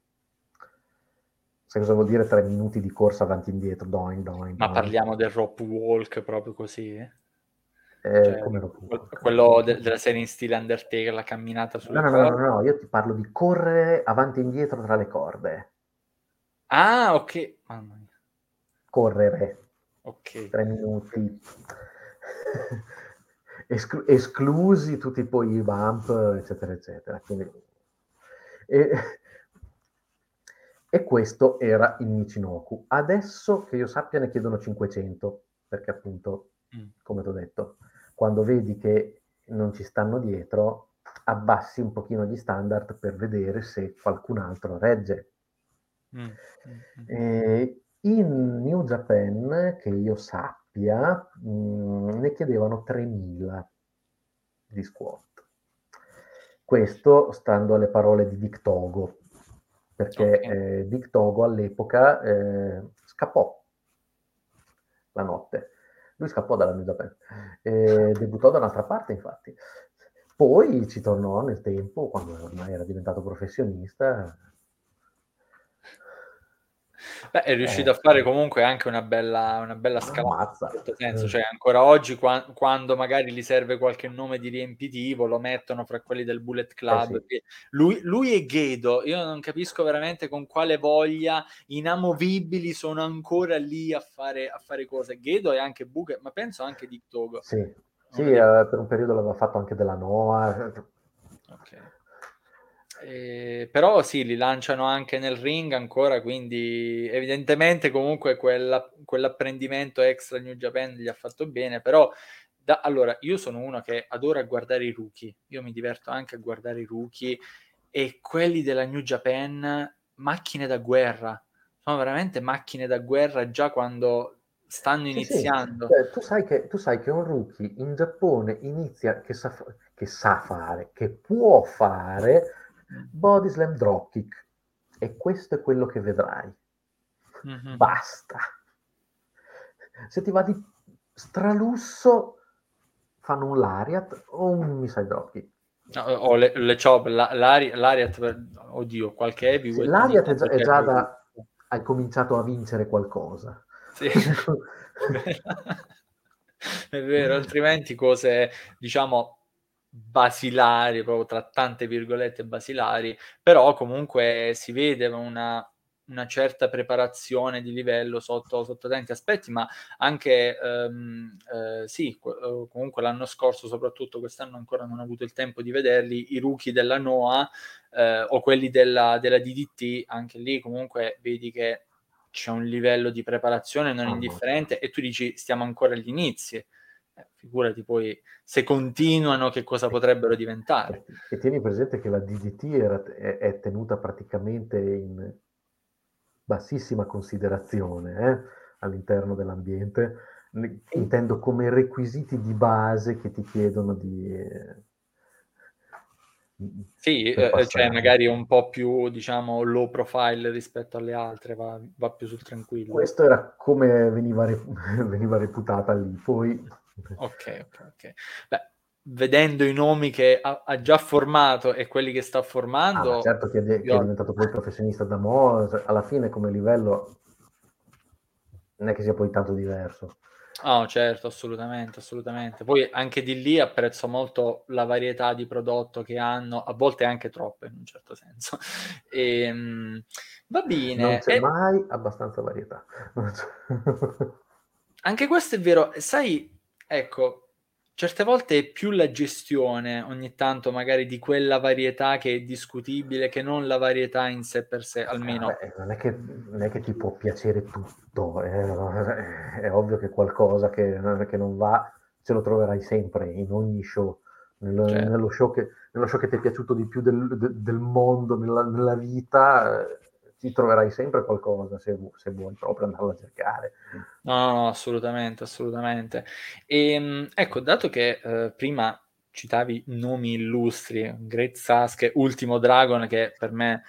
[SPEAKER 2] Sai cosa vuol dire tre minuti di corsa avanti e indietro? Doing, doing,
[SPEAKER 1] Ma parliamo del rope walk proprio così? Eh,
[SPEAKER 2] cioè, come rope
[SPEAKER 1] walk? Quello de- della serie in stile Undertaker, la camminata sulle
[SPEAKER 2] no, no, corde? No, no, no, io ti parlo di correre avanti e indietro tra le corde.
[SPEAKER 1] Ah, ok. Mamma mia.
[SPEAKER 2] Correre.
[SPEAKER 1] Ok.
[SPEAKER 2] Tre minuti. esclu- esclusi tutti poi i bump, eccetera, eccetera. Quindi, e, e, questo era il Michinoku. Adesso che io sappia ne chiedono 500, perché appunto, mm. come ti ho detto, quando vedi che non ci stanno dietro, abbassi un pochino gli standard per vedere se qualcun altro regge. Mm. Mm. in New Japan, che io sappia, coppia mh, mm, ne chiedevano 3.000 di squat. Questo stando alle parole di Dick Togo, perché okay. eh, Dick Togo all'epoca eh, scappò la notte. Lui scappò dalla New eh, debuttò da un'altra parte infatti. Poi ci tornò nel tempo, quando ormai era diventato professionista,
[SPEAKER 1] Beh, è riuscito eh. a fare comunque anche una bella, una bella scalata questo senso, cioè ancora oggi qua, quando magari gli serve qualche nome di riempitivo lo mettono fra quelli del Bullet Club. Eh sì. lui, lui, e Ghedo, io non capisco veramente con quale voglia inamovibili sono ancora lì a fare, a fare cose. Ghedo e anche Buche, ma penso anche di Togo.
[SPEAKER 2] Sì, sì eh, per un periodo l'aveva fatto anche della Noah.
[SPEAKER 1] Ok. Eh, però sì, li lanciano anche nel ring ancora, quindi evidentemente comunque quella, quell'apprendimento extra New Japan gli ha fatto bene, però da, allora io sono uno che adora guardare i rookie, io mi diverto anche a guardare i rookie e quelli della New Japan, macchine da guerra, sono veramente macchine da guerra già quando stanno iniziando.
[SPEAKER 2] Sì, sì. Eh, tu, sai che, tu sai che un rookie in Giappone inizia che sa, che sa fare, che può fare body slam dropkick e questo è quello che vedrai. Mm-hmm. Basta. Se ti va di stralusso, fanno un lariat o un missile dropkick.
[SPEAKER 1] No, o le, le chop, la, l'ari, l'ariat, oddio, qualche heavyweight.
[SPEAKER 2] Sì, l'ariat è già, è già da... hai cominciato a vincere qualcosa.
[SPEAKER 1] Sì. è vero, altrimenti cose, diciamo, basilari, proprio tra tante virgolette basilari, però comunque si vede una, una certa preparazione di livello sotto, sotto tanti aspetti, ma anche ehm, eh, sì, eh, comunque l'anno scorso, soprattutto quest'anno ancora non ho avuto il tempo di vederli, i rookie della NOA eh, o quelli della, della DDT, anche lì comunque vedi che c'è un livello di preparazione non indifferente e tu dici stiamo ancora agli inizi eh, figurati poi se continuano che cosa potrebbero diventare.
[SPEAKER 2] E tieni presente che la DDT era, è, è, tenuta praticamente in bassissima considerazione eh, all'interno dell'ambiente, intendo come requisiti di base che ti chiedono di... Eh,
[SPEAKER 1] sì, eh, cioè magari un po' più, diciamo, low profile rispetto alle altre, va, va più sul tranquillo.
[SPEAKER 2] Questo era come veniva, re- veniva reputata lì, poi
[SPEAKER 1] Ok, ok, ok. Beh, vedendo i nomi che ha, ha, già formato e quelli che sta formando...
[SPEAKER 2] Ah, certo che è, che è, diventato poi professionista da Mo, alla fine come livello non è che sia poi tanto diverso.
[SPEAKER 1] Oh, certo, assolutamente, assolutamente. Poi anche di lì apprezzo molto la varietà di prodotto che hanno, a volte anche troppe in un certo senso. E, ehm, va bene.
[SPEAKER 2] Non c'è e... mai abbastanza varietà.
[SPEAKER 1] anche questo è vero. Sai, Ecco, certe volte è più la gestione, ogni tanto magari di quella varietà che è discutibile, che non la varietà in sé per sé, almeno.
[SPEAKER 2] Beh, non, è che, non, è che, ti può piacere tutto, è, è ovvio che qualcosa che, che, non va ce lo troverai sempre in ogni show. Nello, certo. nello, show, che, nello show, che, ti è piaciuto di più del, del mondo, nella, nella vita, ti troverai sempre qualcosa se, se, vuoi proprio andarlo a cercare.
[SPEAKER 1] No, no, assolutamente, assolutamente. E ehm, ecco, dato che eh, prima citavi nomi illustri, Great Sasuke, Ultimo Dragon, che per me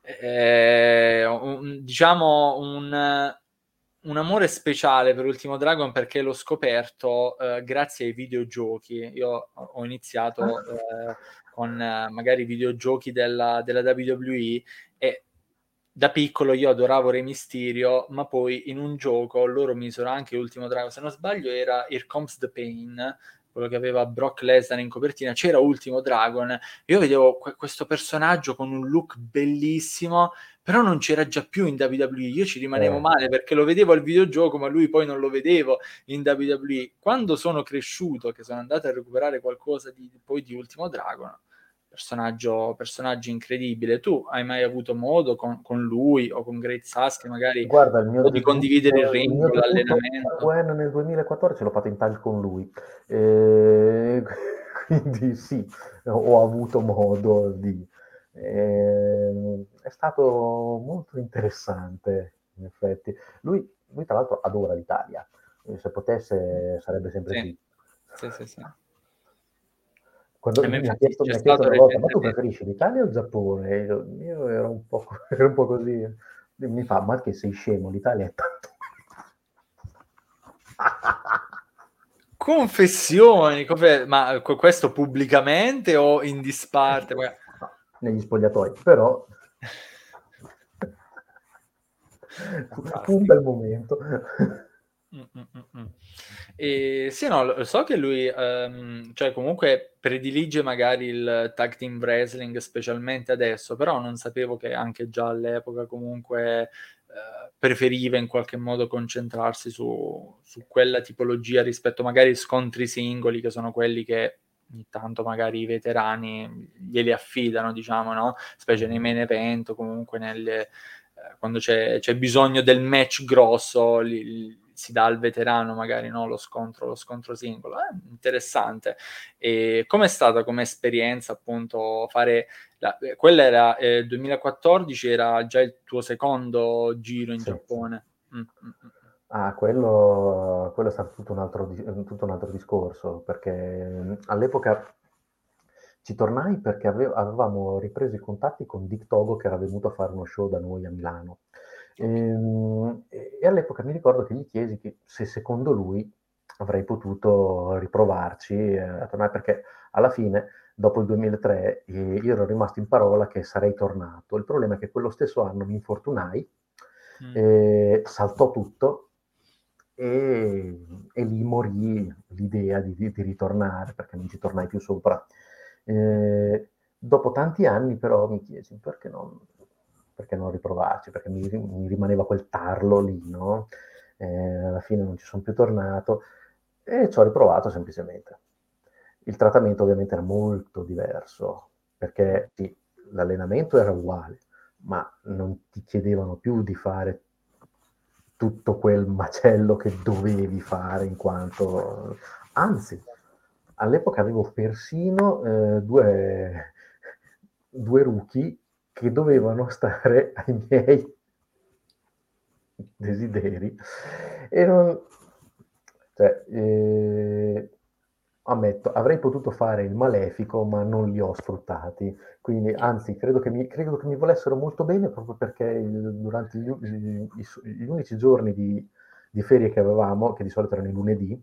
[SPEAKER 1] è un, diciamo un, un, amore speciale per Ultimo Dragon perché l'ho scoperto eh, grazie ai videogiochi. Io ho iniziato eh, con eh, magari videogiochi della, della WWE e da piccolo io adoravo Re Mysterio, ma poi in un gioco loro misero anche Ultimo Dragon, se non sbaglio era Here Comes the Pain, quello che aveva Brock Lesnar in copertina, c'era Ultimo Dragon, io vedevo que- questo personaggio con un look bellissimo, però non c'era già più in WWE, io ci rimanevo eh. male perché lo vedevo al videogioco, ma lui poi non lo vedevo in WWE. Quando sono cresciuto, che sono andato a recuperare qualcosa di, poi di Ultimo Dragon, personaggio, personaggio incredibile. Tu hai mai avuto modo con, con lui o con Great Sasuke magari
[SPEAKER 2] Guarda, il mio
[SPEAKER 1] di condividere il ring, l'allenamento?
[SPEAKER 2] Bueno, nel 2014 l'ho fatto in tag con lui, eh, quindi sì, ho avuto modo di... Eh, è stato molto interessante, in effetti. Lui, lui tra l'altro adora l'Italia, se potesse sarebbe sempre
[SPEAKER 1] sì. qui. Sì, sì, sì.
[SPEAKER 2] Quando mi ha chiesto, mi ha chiesto una volta, ma tu preferisci l'Italia o il Giappone? Io, io ero, un po', ero un po' così. Mi fa, ma che sei scemo, l'Italia è tanto...
[SPEAKER 1] Confessioni, ma questo pubblicamente o in disparte? No,
[SPEAKER 2] negli spogliatoi, però fu un bel momento.
[SPEAKER 1] Mm, mm, mm, e sì, no, so che lui, ehm, cioè comunque predilige magari il tag team wrestling, specialmente adesso, però non sapevo che anche già all'epoca comunque eh, preferiva in qualche modo concentrarsi su, su quella tipologia rispetto magari ai scontri singoli, che sono quelli che ogni tanto magari i veterani glieli affidano, diciamo, no? Specie nei main event o comunque nelle, eh, quando c'è, c'è, bisogno del match grosso, li, si dà al veterano magari no? lo, scontro, lo scontro singolo. È interessante. E com'è stata come esperienza appunto fare... La, quella era eh, 2014, era già il tuo secondo giro in sì. Giappone. Mm, mm,
[SPEAKER 2] mm. Ah, quello, quello, è stato tutto un, altro, tutto un altro discorso, perché all'epoca ci tornai perché avevamo ripreso i contatti con Dick Togo che era venuto a fare uno show da noi a Milano. Ehm, e, e all'epoca mi ricordo che gli chiesi che se secondo lui avrei potuto riprovarci eh, a tornare, perché alla fine, dopo il 2003, eh, io ero rimasto in parola che sarei tornato. Il problema è che quello stesso anno mi infortunai, mm. eh, saltò tutto e, e, lì morì l'idea di, di, di, ritornare, perché non ci tornai più sopra. Eh, dopo tanti anni però mi chiesi perché non, perché non riprovarci, perché mi, mi rimaneva quel tarlo lì, no? Eh, alla fine non ci sono più tornato e ci ho riprovato semplicemente. Il trattamento ovviamente era molto diverso, perché sì, l'allenamento era uguale, ma non ti chiedevano più di fare tutto quel macello che dovevi fare in quanto... Anzi, all'epoca avevo persino eh, due, due rookie che dovevano stare ai miei desideri e non, cioè, eh, ammetto, avrei potuto fare il malefico, ma non li ho sfruttati. Quindi, anzi, credo che mi, credo che mi volessero molto bene proprio perché il, durante gli, gli, gli, unici giorni di, di, ferie che avevamo, che di solito erano i lunedì,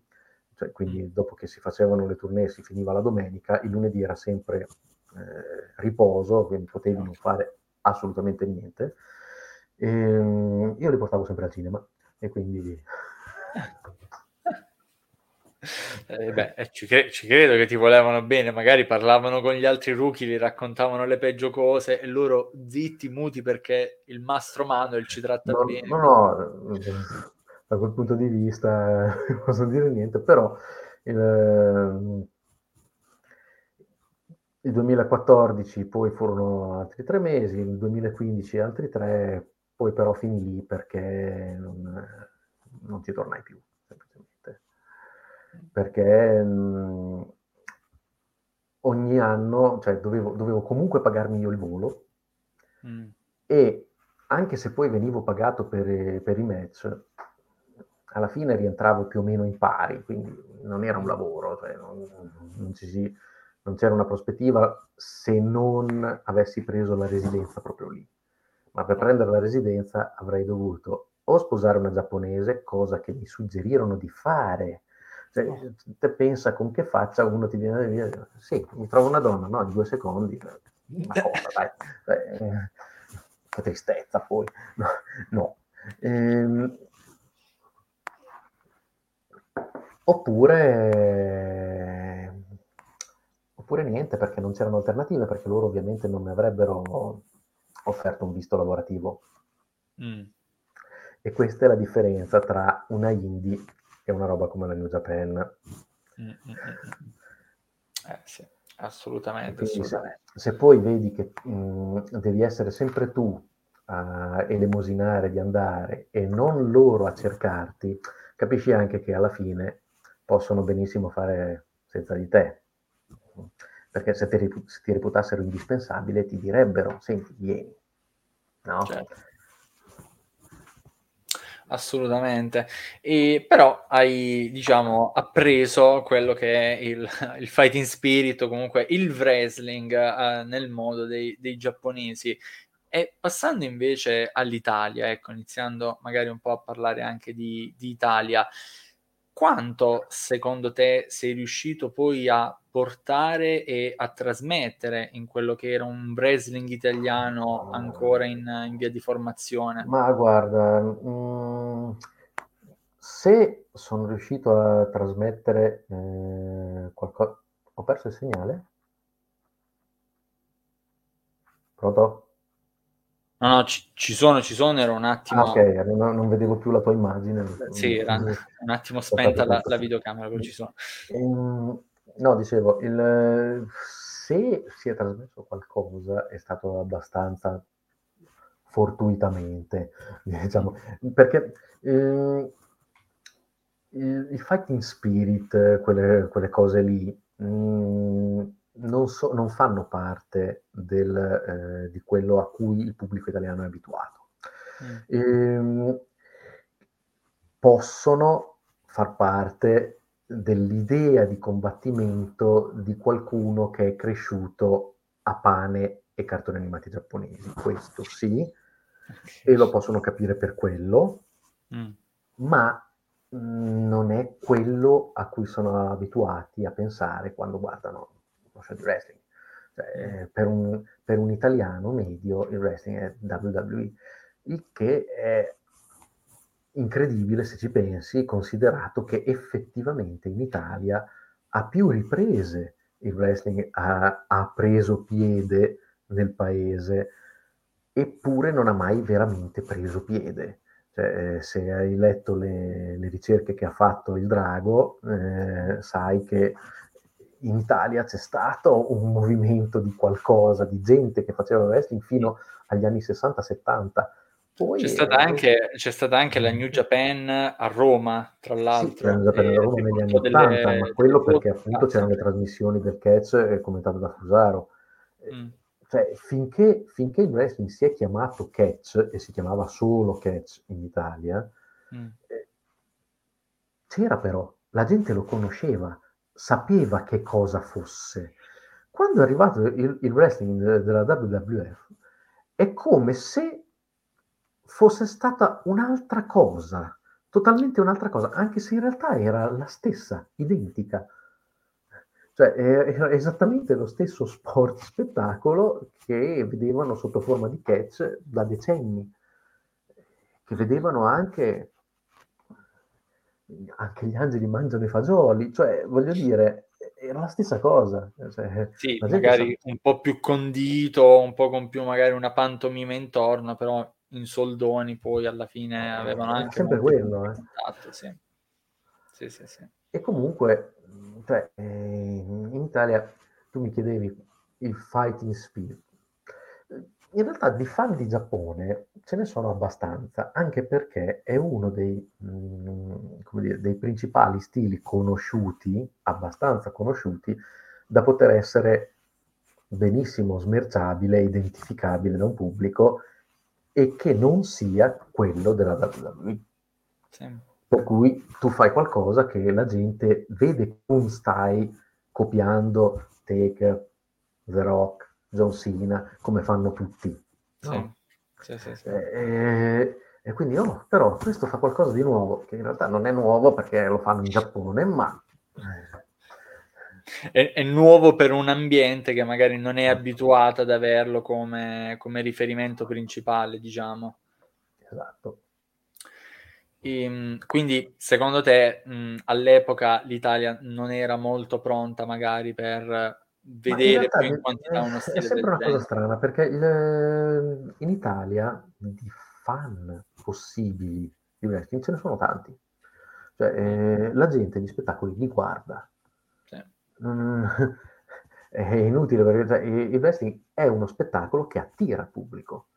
[SPEAKER 2] cioè quindi dopo che si facevano le tournée si finiva la domenica, il lunedì era sempre eh, riposo, quindi potevi non fare assolutamente niente. E, ehm, io li portavo sempre al cinema e quindi...
[SPEAKER 1] Eh, beh, eh, ci, cre- ci, credo che ti volevano bene, magari parlavano con gli altri rookie, gli raccontavano le peggio cose e loro zitti, muti perché il mastro Manuel ci tratta
[SPEAKER 2] no,
[SPEAKER 1] bene.
[SPEAKER 2] No, no, da quel punto di vista non posso dire niente, però il, il 2014 poi furono altri tre mesi, il 2015 altri tre, poi però finì lì perché non, non ci tornai più, semplicemente. Perché mh, ogni anno, cioè dovevo, dovevo, comunque pagarmi io il volo mm. e anche se poi venivo pagato per, per, i match, alla fine rientravo più o meno in pari, quindi non era un lavoro, cioè non, non, si, non c'era una prospettiva se non avessi preso la residenza proprio lì. Ma per prendere la residenza avrei dovuto o sposare una giapponese, cosa che mi suggerirono di fare, cioè, te pensa con che faccia uno ti viene a dire, sì, mi trovo una donna, no, in due secondi, ma cosa, dai, eh, che tristezza poi, no. no. Ehm, oppure, oppure niente, perché non c'erano alternative, perché loro ovviamente non mi avrebbero offerto un visto lavorativo. Mm. E questa è la differenza tra una indie è una roba come la New Japan. Mm, mm, mm,
[SPEAKER 1] eh, sì, assolutamente.
[SPEAKER 2] assolutamente. Se, se, poi vedi che mh, devi essere sempre tu a elemosinare di andare e non loro a cercarti, capisci anche che alla fine possono benissimo fare senza di te. Perché se ti, se ti reputassero indispensabile ti direbbero, senti, vieni. No? Certo
[SPEAKER 1] assolutamente. E, però hai, diciamo, appreso quello che è il, il fighting spirit o comunque il wrestling uh, nel modo dei, dei, giapponesi. E passando invece all'Italia, ecco, iniziando magari un po' a parlare anche di, di Italia, quanto secondo te sei riuscito poi a portare e a trasmettere in quello che era un wrestling italiano ancora in, in via di formazione?
[SPEAKER 2] Ma guarda, mh, mm, se sono riuscito a trasmettere eh, qualcosa... Ho perso il segnale? Pronto?
[SPEAKER 1] No, no, ci, ci, sono, ci sono, ero un attimo...
[SPEAKER 2] Ah, ok, non, non, vedevo più la tua immagine.
[SPEAKER 1] Sì, era un attimo spenta la, la, videocamera, però ci sono.
[SPEAKER 2] Ehm, no, dicevo, il, se si è trasmesso qualcosa è stato abbastanza fortuitamente, diciamo, perché eh, il, il, fighting spirit, quelle, quelle cose lì, mh, mm, non, so, non fanno parte del, eh, di quello a cui il pubblico italiano è abituato. Mm. E, ehm, possono far parte dell'idea di combattimento di qualcuno che è cresciuto a pane e cartoni animati giapponesi. Questo sì, e lo possono capire per quello, mm. ma mm, non è quello a cui sono abituati a pensare quando guardano uno show di wrestling. Cioè, per, un, per, un, italiano medio il wrestling è WWE, il che è incredibile se ci pensi, considerato che effettivamente in Italia a più riprese il wrestling ha, ha preso piede nel paese, eppure non ha mai veramente preso piede. Cioè, eh, se hai letto le, le, ricerche che ha fatto il Drago, eh, sai che in Italia c'è stato un movimento di qualcosa, di gente che faceva wrestling fino agli anni 60-70.
[SPEAKER 1] Poi, c'è, stata eh, anche, c'è stata anche la New Japan a Roma, tra l'altro.
[SPEAKER 2] Sì, la New Japan a Roma negli anni 80, delle, ma quello perché appunto c'erano le trasmissioni del catch commentate da Fusaro. Mm. Cioè, finché, finché, il wrestling si è chiamato catch, e si chiamava solo catch in Italia, mm. eh, c'era però, la gente lo conosceva sapeva che cosa fosse. Quando è arrivato il, il wrestling della WWF, è come se fosse stata un'altra cosa, totalmente un'altra cosa, anche se in realtà era la stessa, identica. Cioè, era esattamente lo stesso sport spettacolo che vedevano sotto forma di catch da decenni, che vedevano anche anche gli angeli mangiano i fagioli, cioè voglio dire, era la stessa cosa. Cioè,
[SPEAKER 1] sì, magari sa... un po' più condito, un po' con più magari una pantomima intorno, però in soldoni poi alla fine eh, avevano anche...
[SPEAKER 2] sempre quello, eh.
[SPEAKER 1] Contatto, sì. Sì, sì, sì.
[SPEAKER 2] E comunque cioè, eh, in Italia tu mi chiedevi il fighting spirit. In realtà di fan di Giappone ce ne sono abbastanza, anche perché è uno dei, mh, mm, dire, dei principali stili conosciuti, abbastanza conosciuti, da poter essere benissimo smerciabile, identificabile da un pubblico e che non sia quello della WWE. Sì. Per cui tu fai qualcosa che la gente vede come stai copiando Taker, The Rock, John Cena, come fanno tutti. No? Sì. Sì, sì, e, e, quindi, oh, però questo fa qualcosa di nuovo, che in realtà non è nuovo perché lo fanno in Giappone, ma...
[SPEAKER 1] È, è, nuovo per un ambiente che magari non è abituato ad averlo come, come riferimento principale, diciamo.
[SPEAKER 2] Esatto.
[SPEAKER 1] E, ehm, quindi, secondo te, mh, all'epoca l'Italia non era molto pronta magari per vedere
[SPEAKER 2] più in quantità uno stile È sempre una genere. cosa strana, perché il, in Italia di fan possibili di wrestling ce ne sono tanti. Cioè, eh, la gente gli spettacoli li guarda. Sì. Mm, è inutile perché cioè, il wrestling è uno spettacolo che attira pubblico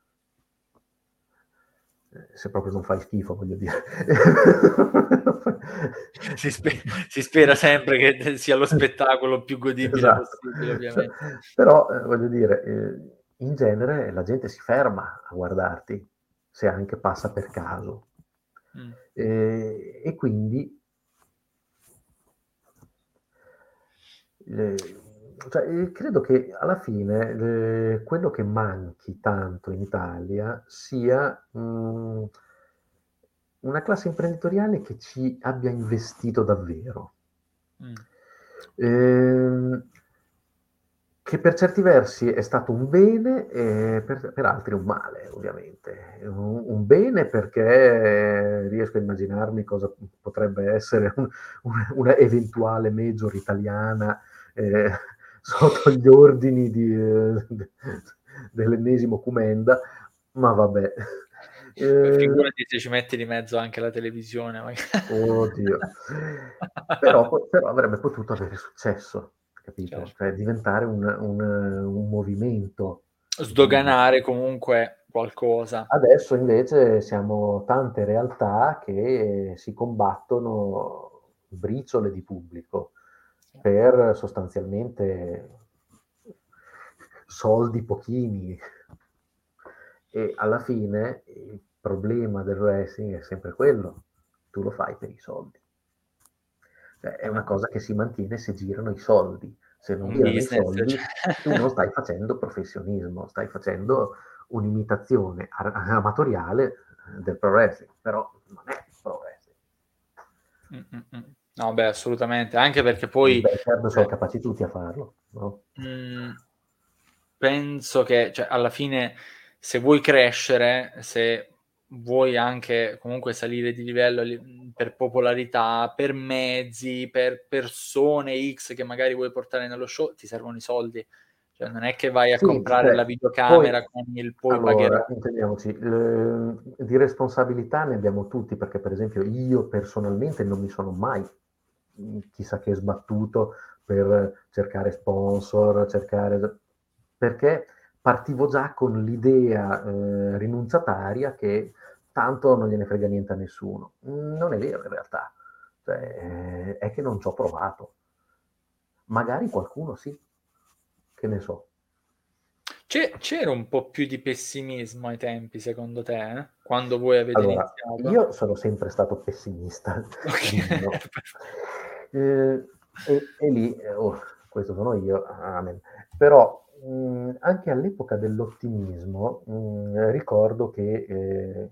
[SPEAKER 2] se proprio non fai schifo, voglio dire.
[SPEAKER 1] si, spe- si, spera sempre che sia lo spettacolo più godibile esatto. possibile, ovviamente.
[SPEAKER 2] Però, eh, voglio dire, eh, in genere la gente si ferma a guardarti, se anche passa per caso. Mm. Eh, e quindi... Eh, cioè, credo che alla fine eh, quello che manchi tanto in Italia sia mh, mm, una classe imprenditoriale che ci abbia investito davvero. Mm. Eh, che per certi versi è stato un bene e per, per altri un male, ovviamente. Un, un, bene perché riesco a immaginarmi cosa potrebbe essere un, una eventuale major italiana eh, sotto gli ordini di, eh, dell'ennesimo Cumenda, ma vabbè.
[SPEAKER 1] Eh, Figurati se ci metti di mezzo anche la televisione.
[SPEAKER 2] Oddio. però, però, avrebbe potuto avere successo, capito? Certo. Cioè diventare un, un, un movimento.
[SPEAKER 1] Sdoganare comunque qualcosa.
[SPEAKER 2] Adesso invece siamo tante realtà che si combattono briciole di pubblico per sostanzialmente soldi pochini. E alla fine il problema del wrestling è sempre quello, tu lo fai per i soldi. Cioè, è una cosa che si mantiene se girano i soldi. Se non girano i soldi, tu non stai facendo professionismo, stai facendo un'imitazione amatoriale del pro wrestling, però non è pro wrestling.
[SPEAKER 1] Mm-mm. No, beh, assolutamente, anche perché poi...
[SPEAKER 2] Beh, certo, sono capaci tutti a farlo, no?
[SPEAKER 1] Mh, mm, penso che, cioè, alla fine, se vuoi crescere, se vuoi anche comunque salire di livello per popolarità, per mezzi, per persone X che magari vuoi portare nello show, ti servono i soldi. Cioè, non è che vai a sì, comprare cioè, la videocamera poi, con il poi allora, pagherò.
[SPEAKER 2] Intendiamoci, le, di responsabilità ne abbiamo tutti, perché per esempio io personalmente non mi sono mai chissà che sbattuto per cercare sponsor, cercare... perché partivo già con l'idea eh, rinunciataria che tanto non gliene frega niente a nessuno. Non è vero in realtà, cioè, è che non ci ho provato. Magari qualcuno sì, che ne so.
[SPEAKER 1] C'era un po' più di pessimismo ai tempi, secondo te, eh? quando voi avete
[SPEAKER 2] allora, iniziato? Io sono sempre stato pessimista. Okay. Eh, e, e, lì, eh, oh, questo sono io, amen. Però mh, anche all'epoca dell'ottimismo mh, ricordo che eh,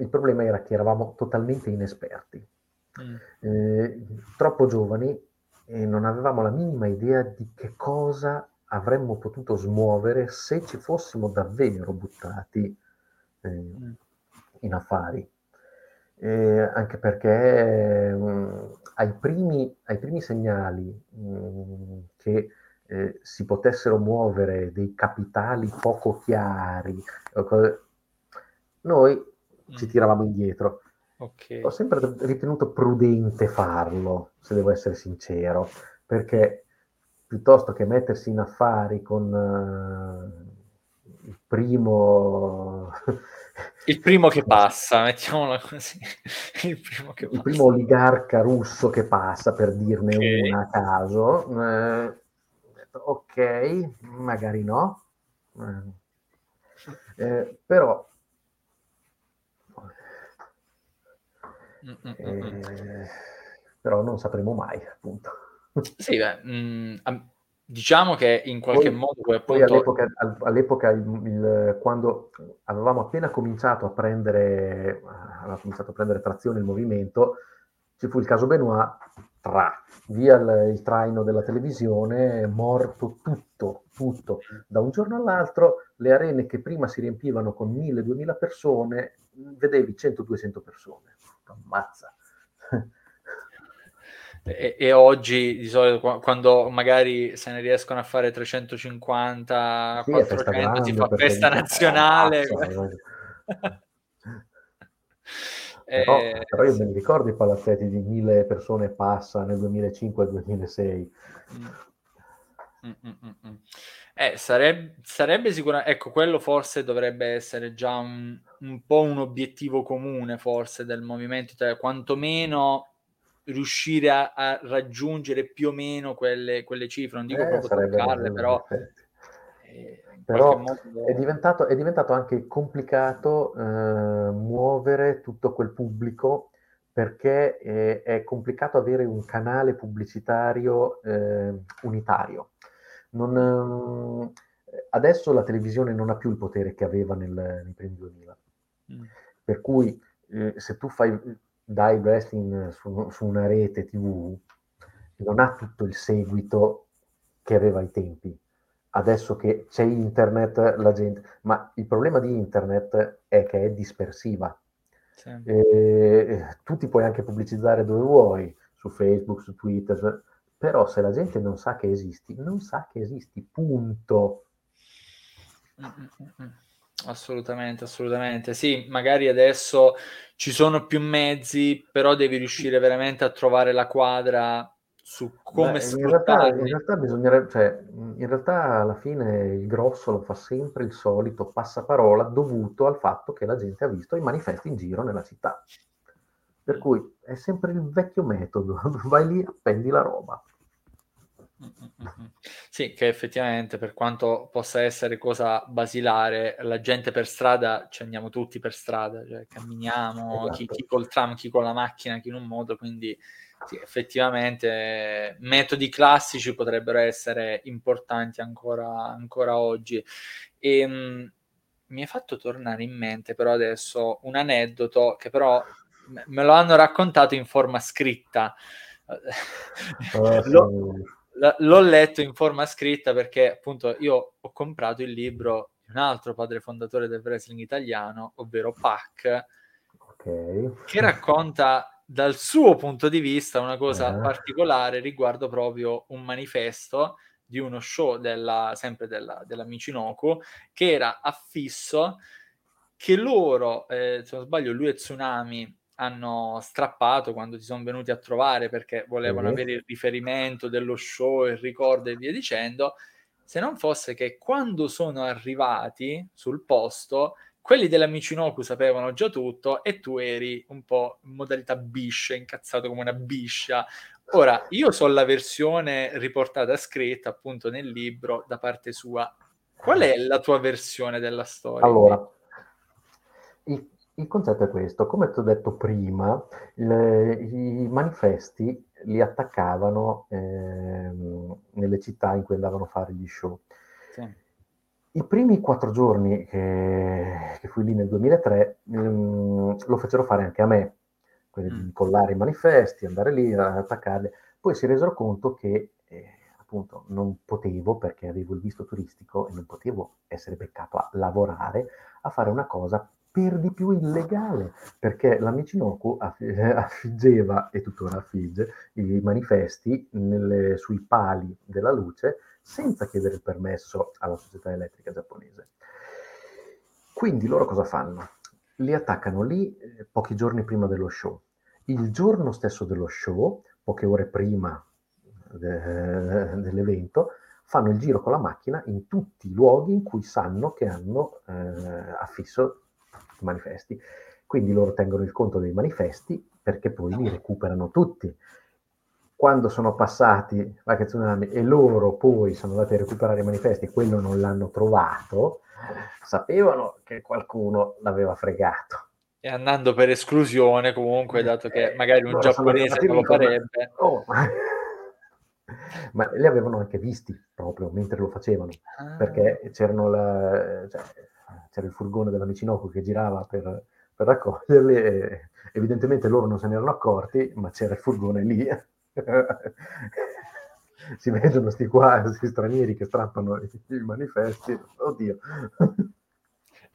[SPEAKER 2] il problema era che eravamo totalmente inesperti, mm. eh, troppo giovani e non avevamo la minima idea di che cosa avremmo potuto smuovere se ci fossimo davvero buttati eh, in affari eh, anche perché mh, mm, ai, primi, ai, primi, segnali mh, mm, che eh, si potessero muovere dei capitali poco chiari, noi ci mm. tiravamo indietro
[SPEAKER 1] Okay.
[SPEAKER 2] Ho sempre ritenuto prudente farlo, se devo essere sincero, perché piuttosto che mettersi in affari con uh, il primo...
[SPEAKER 1] il primo che passa, mettiamolo così.
[SPEAKER 2] il primo, che il passa. primo oligarca russo che passa, per dirne okay. una a caso. Eh, ok, magari no. Eh, eh però Eh, però non sapremo mai, appunto.
[SPEAKER 1] Sì, beh, mh, diciamo che in qualche
[SPEAKER 2] poi,
[SPEAKER 1] modo...
[SPEAKER 2] Poi appunto... all'epoca, all'epoca il, il, quando avevamo appena cominciato a prendere, aveva cominciato a prendere trazione il movimento, ci fu il caso Benoit, tra, via il, il traino della televisione, morto tutto, tutto. Da un giorno all'altro le arene che prima si riempivano con 1000-2000 persone, vedevi 100-200 persone ammazza.
[SPEAKER 1] E, e, oggi di solito quando magari se ne riescono a fare 350, sì, 400 si fa festa nazionale.
[SPEAKER 2] Però, eh, però, io me li ricordo i palazzetti di mille persone passa nel 2005-2006. Mm.
[SPEAKER 1] Mm, mm. Eh, sarebbe, sarebbe sicuramente, ecco, quello forse dovrebbe essere già un, un po' un obiettivo comune, forse, del movimento, cioè, quantomeno riuscire a, a, raggiungere più o meno quelle, quelle cifre, non dico eh, proprio toccarle, però...
[SPEAKER 2] Eh, però modo... è, diventato, è, diventato, anche complicato eh, muovere tutto quel pubblico perché eh, è complicato avere un canale pubblicitario eh, unitario non, ehm, adesso la televisione non ha più il potere che aveva nel, nei primi 2000. Mm. Per cui eh, se tu fai dai wrestling su, su, una rete TV, non ha tutto il seguito che aveva ai tempi. Adesso che c'è internet, la gente... Ma il problema di internet è che è dispersiva. Sì. Eh, tu ti puoi anche pubblicizzare dove vuoi, su Facebook, su Twitter, però se la gente non sa che esisti, non sa che esisti, punto.
[SPEAKER 1] Assolutamente, assolutamente. Sì, magari adesso ci sono più mezzi, però devi riuscire veramente a trovare la quadra su come Beh,
[SPEAKER 2] in realtà, in realtà bisognerebbe, cioè, in realtà alla fine il grosso lo fa sempre il solito passaparola dovuto al fatto che la gente ha visto i manifesti in giro nella città. Per cui è sempre il vecchio metodo, vai lì, appendi la roba.
[SPEAKER 1] Sì, che effettivamente per quanto possa essere cosa basilare, la gente per strada ci andiamo tutti per strada, cioè camminiamo, esatto. chi, chi, col tram, chi con la macchina, chi in un modo, quindi sì, effettivamente metodi classici potrebbero essere importanti ancora, ancora oggi. E, ehm, mh, mi è fatto tornare in mente però adesso un aneddoto che però me lo hanno raccontato in forma scritta. Oh, lo, l'ho letto in forma scritta perché appunto io ho comprato il libro di un altro padre fondatore del wrestling italiano, ovvero Pac, okay. che racconta dal suo punto di vista una cosa eh. particolare riguardo proprio un manifesto di uno show della, sempre della, della Michinoku che era affisso che loro, eh, se non sbaglio lui e Tsunami hanno strappato quando ti sono venuti a trovare perché volevano mm-hmm. avere il riferimento dello show, il ricordo e via dicendo, se non fosse che quando sono arrivati sul posto, quelli della Michinoku sapevano già tutto e tu eri un po' in modalità biscia, incazzato come una biscia. Ora, io so la versione riportata scritta appunto nel libro da parte sua. Qual è la tua versione della storia?
[SPEAKER 2] Allora, il il concetto è questo, come ti ho detto prima, le, i manifesti li attaccavano ehm, nelle città in cui andavano a fare gli show. Sì. I primi quattro giorni che, che fui lì nel 2003 ehm, lo fecero fare anche a me, quindi mm. di collare i manifesti, andare lì, attaccarli. Poi si resero conto che eh, appunto non potevo, perché avevo il visto turistico e non potevo essere beccato a lavorare, a fare una cosa per di più illegale, perché la Michinoku affiggeva, e tuttora affigge, i manifesti nelle, sui pali della luce senza chiedere il permesso alla società elettrica giapponese. Quindi loro cosa fanno? li attaccano lì eh, pochi giorni prima dello show. Il giorno stesso dello show, poche ore prima de- dell'evento, fanno il giro con la macchina in tutti i luoghi in cui sanno che hanno eh, affisso manifesti. Quindi loro tengono il conto dei manifesti perché poi li recuperano tutti. Quando sono passati qualche tsunami e loro poi sono andati a recuperare i manifesti e quello non l'hanno trovato, sapevano che qualcuno l'aveva fregato.
[SPEAKER 1] E andando per esclusione, comunque, dato che eh, magari un giapponese non lo farebbe. Oh, ma...
[SPEAKER 2] ma li avevano anche visti proprio mentre lo facevano, ah. perché c'erano la, cioè, c'era il furgone della Micinoku che girava per, per raccoglierli e evidentemente loro non se ne erano accorti, ma c'era il furgone lì. si vedono sti qua, questi stranieri che strappano i, i manifesti, oddio.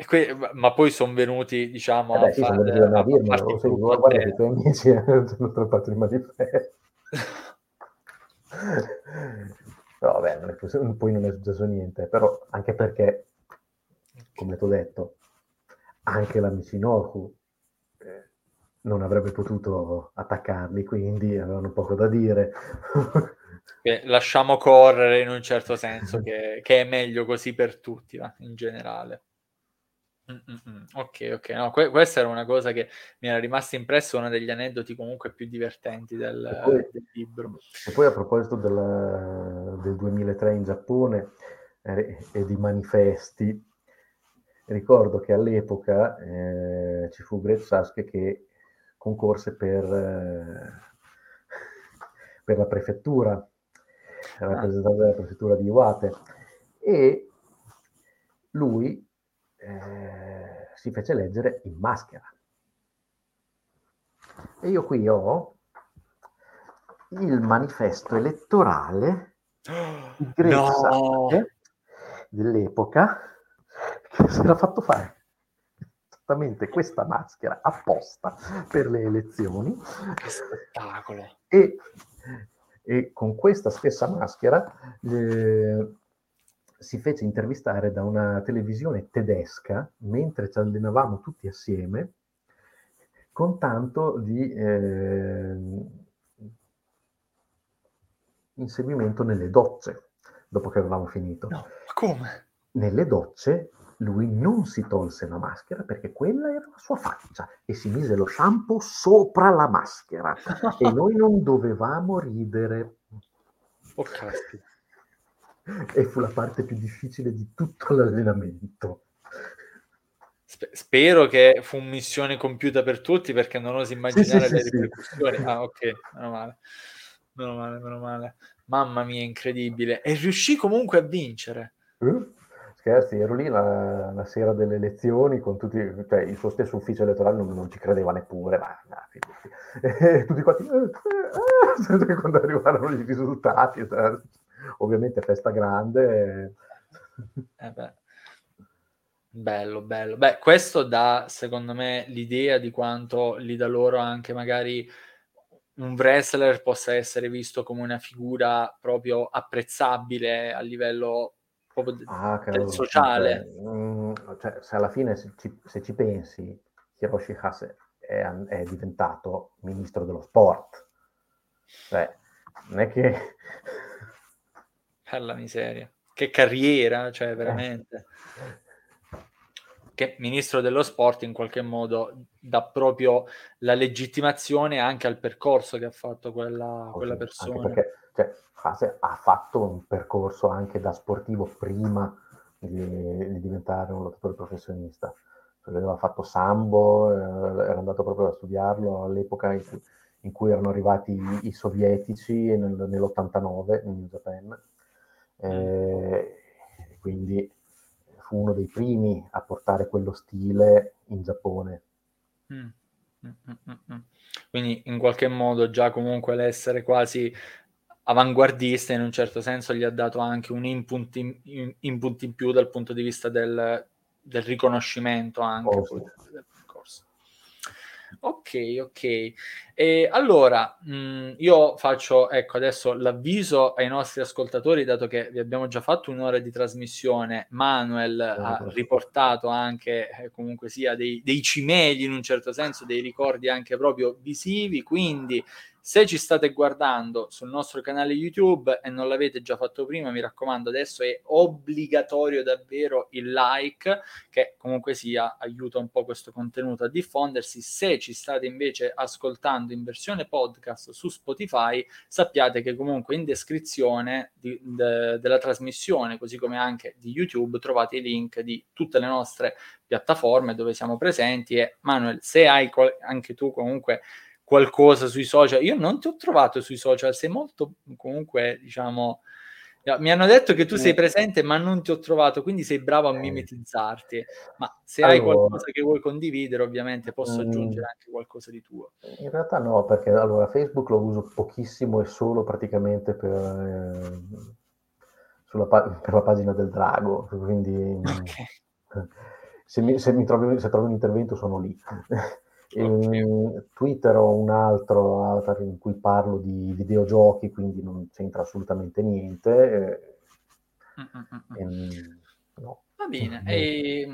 [SPEAKER 1] Que- ma poi sono venuti, diciamo,
[SPEAKER 2] eh beh, sì, sono venuti a dirmelo, sì, guarda che i tuoi amici hanno strappato i manifesti. no, vabbè, non è, poi non è successo niente, però anche perché, come ti ho detto, anche la Michinoku eh, non avrebbe potuto attaccarli, quindi avevano poco da dire.
[SPEAKER 1] lasciamo correre in un certo senso, che, che è meglio così per tutti, ma in generale. Mm-mm. Ok, ok, no, que- questa era una cosa che mi era rimasta impressa, uno degli aneddoti comunque più divertenti del,
[SPEAKER 2] poi,
[SPEAKER 1] del libro.
[SPEAKER 2] E poi a proposito del, del 2003 in Giappone eh, e di manifesti, ricordo che all'epoca eh, ci fu Great Sasuke che concorse per, eh, per la prefettura, era ah. rappresentante della prefettura di Iwate e lui eh, si fece leggere in maschera. E io qui ho il manifesto elettorale di Grezza no. dell'epoca si era fatto fare esattamente questa maschera apposta per le elezioni.
[SPEAKER 1] Che spettacolo!
[SPEAKER 2] E, e con questa stessa maschera eh, si fece intervistare da una televisione tedesca mentre ci allenavamo tutti assieme con tanto di eh, inseguimento nelle docce dopo che avevamo finito.
[SPEAKER 1] No, come?
[SPEAKER 2] Nelle docce lui non si tolse la maschera perché quella era la sua faccia e si mise lo shampoo sopra la maschera e noi non dovevamo ridere.
[SPEAKER 1] Oh caspita
[SPEAKER 2] e fu la parte più difficile di tutto l'allenamento.
[SPEAKER 1] Spero che fu missione compiuta per tutti perché non oso immaginare sì, sì, le sì, ripercussioni. Ah, ok, meno male. Meno male, meno male. Mamma mia, incredibile. E riuscì comunque a vincere.
[SPEAKER 2] Uh, scherzi, ero lì la, la, sera delle elezioni con tutti, cioè il suo stesso ufficio elettorale non, non ci credeva neppure, ma no, e tutti quanti, eh, eh, quando arrivarono i risultati, ovviamente festa grande.
[SPEAKER 1] Eh beh. Bello, bello. Beh, questo dà, secondo me, l'idea di quanto lì da loro anche magari un wrestler possa essere visto come una figura proprio apprezzabile a livello proprio ah, cavolo, sociale.
[SPEAKER 2] Cioè, mm, cioè, se alla fine se ci, se ci pensi, Hiroshi Hase è, è, diventato ministro dello sport. Cioè, non è che
[SPEAKER 1] alla miseria. Che carriera, cioè veramente. Che ministro dello sport in qualche modo dà proprio la legittimazione anche al percorso che ha fatto quella, quella persona.
[SPEAKER 2] Perché cioè, ha fatto un percorso anche da sportivo prima di, di diventare un lottatore professionista. Cioè, aveva fatto sambo, eh, era andato proprio a studiarlo all'epoca in cui, in cui erano arrivati i, i sovietici nel, nell'89 in Japan eh, quindi fu uno dei primi a portare quello stile in Giappone. Mm.
[SPEAKER 1] Mm, mm. Quindi in qualche modo già comunque l'essere quasi avanguardista in un certo senso gli ha dato anche un input in, input in più dal punto di vista del, del riconoscimento anche oh, sì. Ok, ok. E allora, mh, mhmm, io faccio, ecco, adesso l'avviso ai nostri ascoltatori, dato che vi abbiamo già fatto un'ora di trasmissione, Manuel ha riportato anche, eh, comunque sia, dei, dei cimeli in un certo senso, dei ricordi anche proprio visivi, quindi se ci state guardando sul nostro canale YouTube e non l'avete già fatto prima, mi raccomando, adesso è obbligatorio davvero il like, che comunque sia aiuta un po' questo contenuto a diffondersi. Se ci state invece ascoltando in versione podcast su Spotify, sappiate che comunque in descrizione di, de, della trasmissione, così come anche di YouTube, trovate i link di tutte le nostre piattaforme dove siamo presenti. E Manuel, se hai qual- anche tu comunque qualcosa sui social. Io non ti ho trovato sui social, sei molto comunque, diciamo, mi hanno detto che tu sei presente, ma non ti ho trovato, quindi sei bravo a eh. mimetizzarti. Ma se allora, hai qualcosa che vuoi condividere, ovviamente posso aggiungere mm. anche qualcosa di tuo.
[SPEAKER 2] In realtà no, perché allora Facebook lo uso pochissimo e solo praticamente per, eh, sulla, per la pagina del drago, quindi okay. se, mi, se, mi trovi, se trovo un intervento sono lì. Okay. Twitter ho un altro avatar in cui parlo di videogiochi, quindi non c'entra assolutamente niente.
[SPEAKER 1] E, no. Va bene, e,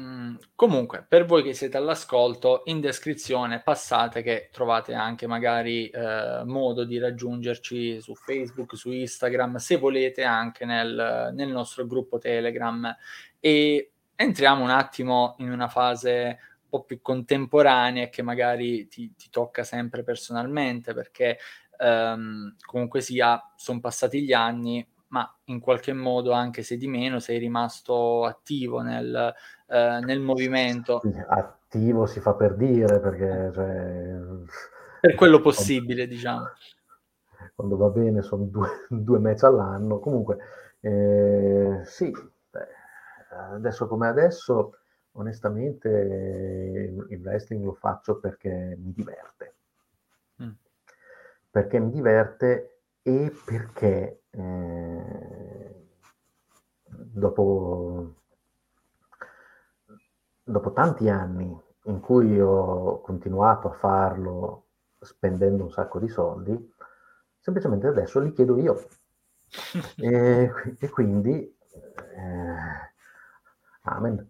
[SPEAKER 1] comunque per voi che siete all'ascolto, in descrizione passate che trovate anche magari eh, modo di raggiungerci su Facebook, su Instagram, se volete anche nel, nel nostro gruppo Telegram. E entriamo un attimo in una fase po' più contemporanee che magari ti, ti tocca sempre personalmente perché ehm, comunque sia sono passati gli anni ma in qualche modo anche se di meno sei rimasto attivo nel, eh, nel movimento.
[SPEAKER 2] Attivo si fa per dire perché cioè...
[SPEAKER 1] per quello possibile diciamo.
[SPEAKER 2] quando va bene sono due, due match all'anno. Comunque eh, sì adesso come adesso onestamente il wrestling lo faccio perché mi diverte. Mm. Perché mi diverte e perché eh, dopo, dopo tanti anni in cui ho continuato a farlo spendendo un sacco di soldi, semplicemente adesso li chiedo io. e, e, quindi, eh, amen.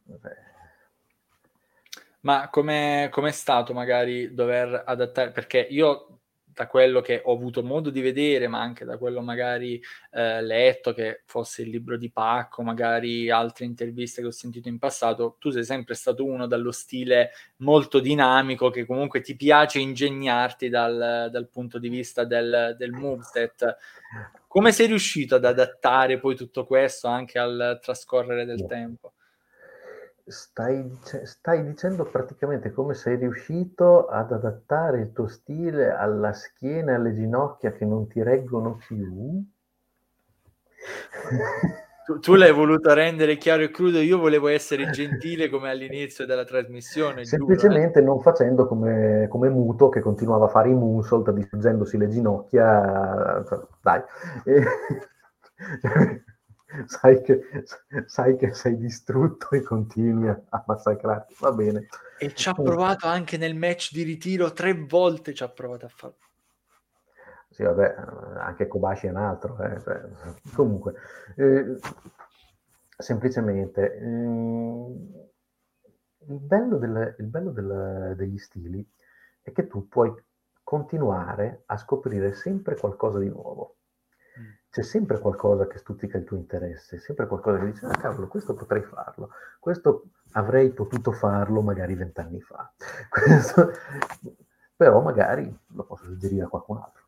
[SPEAKER 1] Ma come è stato magari dover adattare? Perché io da quello che ho avuto modo di vedere, ma anche da quello magari eh, letto, che fosse il libro di Pacco, magari altre interviste che ho sentito in passato, tu sei sempre stato uno dallo stile molto dinamico, che comunque ti piace ingegnarti dal, dal punto di vista del, del moveset. Come sei riuscito ad adattare poi tutto questo anche al trascorrere del tempo?
[SPEAKER 2] Stai, stai dicendo praticamente come sei riuscito ad adattare il tuo stile alla schiena e alle ginocchia che non ti reggono più?
[SPEAKER 1] Tu, tu, l'hai voluto rendere chiaro e crudo, io volevo essere gentile come all'inizio della trasmissione.
[SPEAKER 2] Semplicemente giuro, eh? non facendo come, come, Muto che continuava a fare i moonsault distruggendosi le ginocchia. Dai. sai, che, sai che sei distrutto e continui a massacrarti, va bene.
[SPEAKER 1] E ci ha provato anche nel match di ritiro, tre volte ci ha provato a farlo.
[SPEAKER 2] Sì, vabbè, anche Kobashi è un altro. Eh, cioè, comunque, eh, semplicemente, eh, il bello, del, il bello del, degli stili è che tu puoi continuare a scoprire sempre qualcosa di nuovo c'è sempre qualcosa che stuzzica il tuo interesse, sempre qualcosa che dice, ah cavolo, questo potrei farlo, questo avrei potuto farlo magari vent'anni fa, questo, però magari lo posso suggerire a qualcun altro.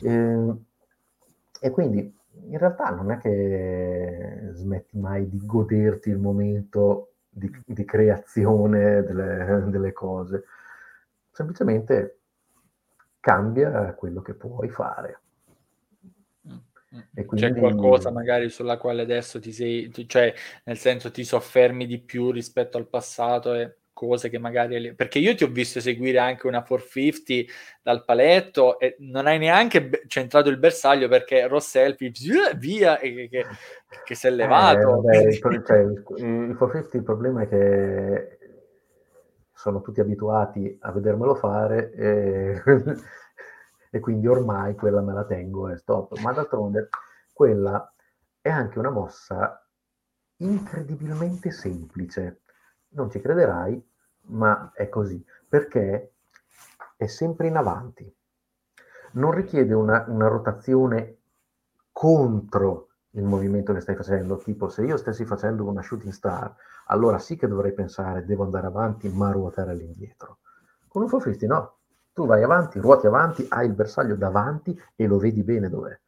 [SPEAKER 2] E, ehm, e quindi in realtà non è che smetti mai di goderti il momento di, di creazione delle, delle cose, semplicemente cambia quello che puoi fare.
[SPEAKER 1] E quindi... C'è qualcosa magari sulla quale adesso ti sei, cioè nel senso ti soffermi di più rispetto al passato e cose che magari... Perché io ti ho visto eseguire anche una 450 dal paletto e non hai neanche centrato il bersaglio perché Rosselfi via e che, che si è levato.
[SPEAKER 2] Eh, vabbè, cioè, il 450 il problema è che sono tutti abituati a vedermelo fare e, e quindi ormai quella me la tengo e stop. Ma d'altronde quella è anche una mossa incredibilmente semplice. Non ci crederai, ma è così, perché è sempre in avanti. Non richiede una, una rotazione contro il movimento che stai facendo, tipo se io stessi facendo una shooting star, allora sì che dovrei pensare devo andare avanti ma ruotare all'indietro. Con un 450 no, tu vai avanti, ruoti avanti, hai il bersaglio davanti e lo vedi bene dov'è.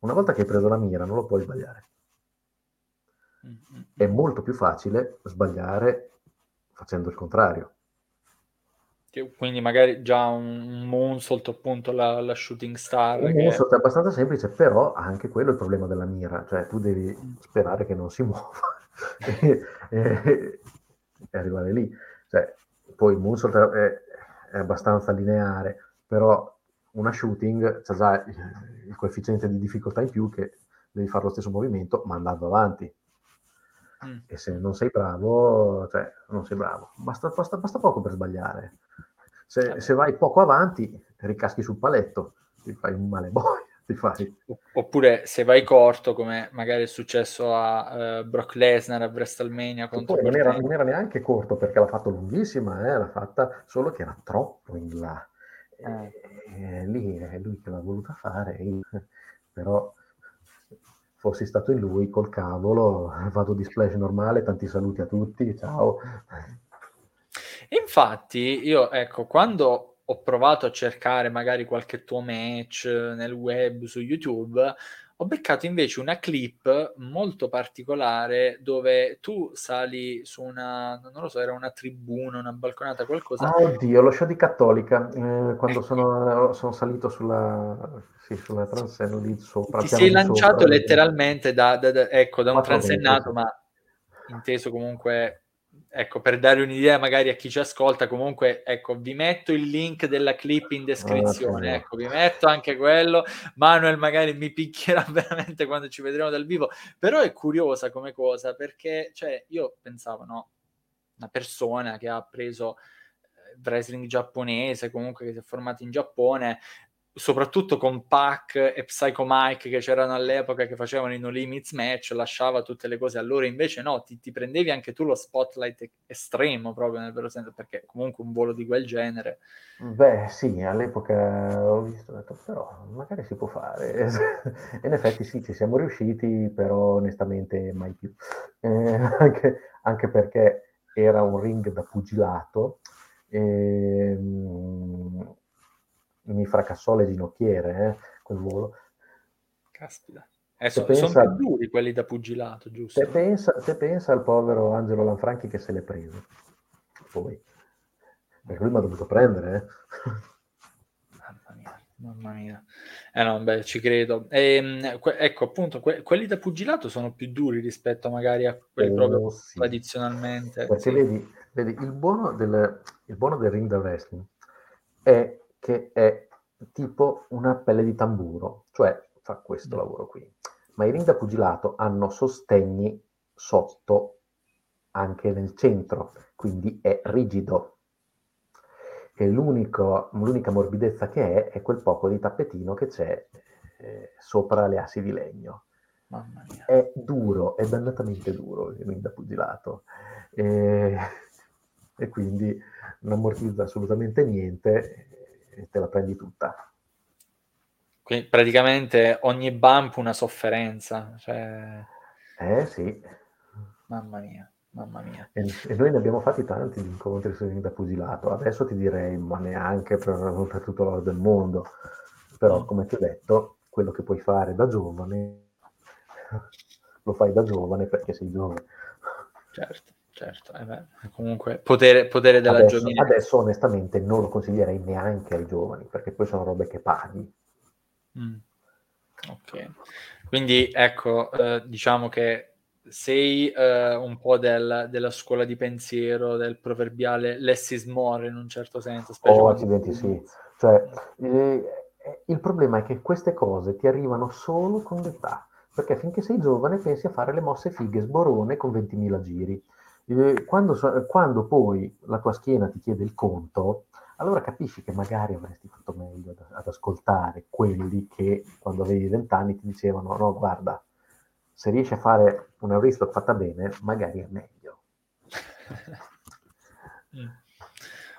[SPEAKER 2] Una volta che hai preso la mira non lo puoi sbagliare. È molto più facile sbagliare facendo il contrario.
[SPEAKER 1] Quindi magari già un moonsault appunto la, la shooting star.
[SPEAKER 2] Un che... moonsault è abbastanza semplice, però anche quello è il problema della mira, cioè tu devi mm. sperare che non si muova e, e, e, arrivare lì. Cioè, poi il moonsault è, è, abbastanza lineare, però una shooting c'è già il, il coefficiente di difficoltà in più che devi fare lo stesso movimento ma andando avanti. Mm. E se non sei bravo, cioè non sei bravo, basta, basta, basta poco per sbagliare. Se, se, vai poco avanti, ricaschi sul paletto, ti fai un male boia. Ti fai.
[SPEAKER 1] Oppure se vai corto, come magari è successo a uh, Brock Lesnar a WrestleMania contro
[SPEAKER 2] non era, non era, neanche corto perché l'ha fatto lunghissima, eh, l'ha fatta solo che era troppo in là. Eh. E, lì è lui che l'ha voluta fare, però fossi stato in lui col cavolo, vado di splash normale, tanti saluti a tutti, ciao.
[SPEAKER 1] Infatti, io ecco, quando ho provato a cercare magari qualche tuo match nel web, su YouTube, ho beccato invece una clip molto particolare dove tu sali su una, non lo so, era una tribuna, una balconata, qualcosa.
[SPEAKER 2] Ah, oddio, lo show di Cattolica, eh, quando ecco. sono, sono, salito sulla, sì, sulla transenna lì sopra.
[SPEAKER 1] Ti sei lanciato sopra, letteralmente da, da, da, ecco, da un transennato, ma inteso comunque ecco, per dare un'idea magari a chi ci ascolta, comunque, ecco, vi metto il link della clip in descrizione, ecco, vi metto anche quello, Manuel magari mi picchierà veramente quando ci vedremo dal vivo, però è curiosa come cosa, perché, cioè, io pensavo, no, una persona che ha preso eh, wrestling giapponese, comunque che si è formato in Giappone, soprattutto con Pac e Psycho Mike che c'erano all'epoca che facevano i no limits match, lasciava tutte le cose a loro, invece no, ti, ti prendevi anche tu lo spotlight estremo proprio nel vero senso, perché comunque un volo di quel genere.
[SPEAKER 2] Beh sì, all'epoca ho visto, ho detto, però magari si può fare. e in effetti sì, ci siamo riusciti, però onestamente mai più. Eh, anche, anche perché era un ring da pugilato. E, ehm, mi fracassò le ginocchiere, eh, quel volo.
[SPEAKER 1] Caspita. Eh, so, pensa, sono più duri quelli da pugilato, giusto?
[SPEAKER 2] Se pensa, se pensa al povero Angelo Lanfranchi che se l'è preso. Poi. Perché lui mi ha dovuto prendere, eh.
[SPEAKER 1] Mamma mia, mamma mia. Eh no, beh, ci credo. E, ehm, que- ecco, appunto, que- quelli da pugilato sono più duri rispetto magari a quelli oh, proprio sì. tradizionalmente.
[SPEAKER 2] Perché sì. vedi, vedi il, buono del, il buono del ring da wrestling è che è tipo una pelle di tamburo, cioè fa questo lavoro qui. Ma i ring da pugilato hanno sostegni sotto anche nel centro, quindi è rigido. E l'unica morbidezza che è è quel poco di tappetino che c'è eh, sopra le assi di legno. È duro, è dannatamente duro il ring da pugilato. E, e quindi non ammortizza assolutamente niente te la prendi tutta.
[SPEAKER 1] Quindi praticamente ogni bump una sofferenza. Cioè...
[SPEAKER 2] Eh sì.
[SPEAKER 1] Mamma mia, mamma mia.
[SPEAKER 2] E, e noi ne abbiamo fatti tanti di incontri da pugilato. Adesso ti direi, ma neanche per, per tutto l'oro del mondo. Però, mm. come ti ho detto, quello che puoi fare da giovane, lo fai da giovane perché sei giovane.
[SPEAKER 1] Certo certo, eh beh, comunque potere, potere della
[SPEAKER 2] adesso,
[SPEAKER 1] giovinezza.
[SPEAKER 2] Adesso onestamente non lo consiglierei neanche ai giovani, perché poi sono robe che paghi.
[SPEAKER 1] Mm. Ok, quindi ecco, eh, diciamo che sei eh, un po' del, della scuola di pensiero, del proverbiale less is more in un certo senso.
[SPEAKER 2] Oh, accidenti, sì. Cioè, eh, il problema è che queste cose ti arrivano solo con l'età, perché finché sei giovane pensi a fare le mosse fighe sborone con 20.000 giri Eh, quando, quando, poi la tua schiena ti chiede il conto, allora capisci che magari avresti fatto meglio ad, ad ascoltare quelli che quando avevi vent'anni ti dicevano no, guarda, se riesci a fare una Euristop fatta bene, magari è meglio.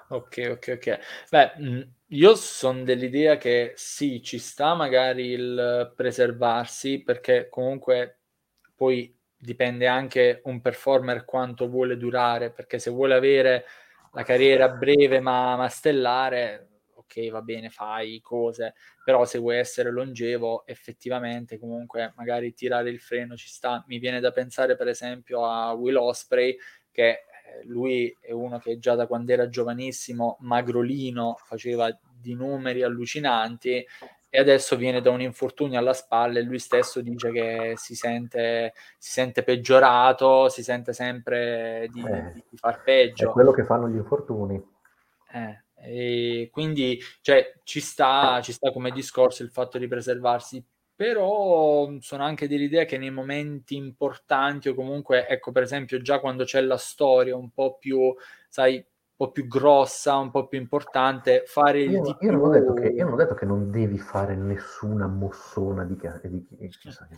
[SPEAKER 1] Ok, ok, ok. Beh, mm, io sono dell'idea che sì, ci sta magari il preservarsi, perché comunque poi dipende anche un performer quanto vuole durare, perché se vuole avere la carriera breve ma, ma stellare, ok, va bene, fai cose, però se vuoi essere longevo, effettivamente comunque magari tirare il freno ci sta. Mi viene da pensare per esempio a Will Osprey, che eh, lui è uno che già da quando era giovanissimo, magrolino, faceva di numeri allucinanti e adesso viene da un infortunio alla spalla e lui stesso dice che si sente, si sente peggiorato, si sente sempre di, eh, di, far peggio.
[SPEAKER 2] È quello che fanno gli infortuni.
[SPEAKER 1] Eh, e quindi cioè, ci, sta, ci sta come discorso il fatto di preservarsi, però sono anche dell'idea che nei momenti importanti o comunque, ecco per esempio già quando c'è la storia un po' più, sai, po' più grossa, un po' più importante, fare il
[SPEAKER 2] io, io, più... non ho detto che, io non ho detto che non devi fare nessuna mossona di, di, di chissà che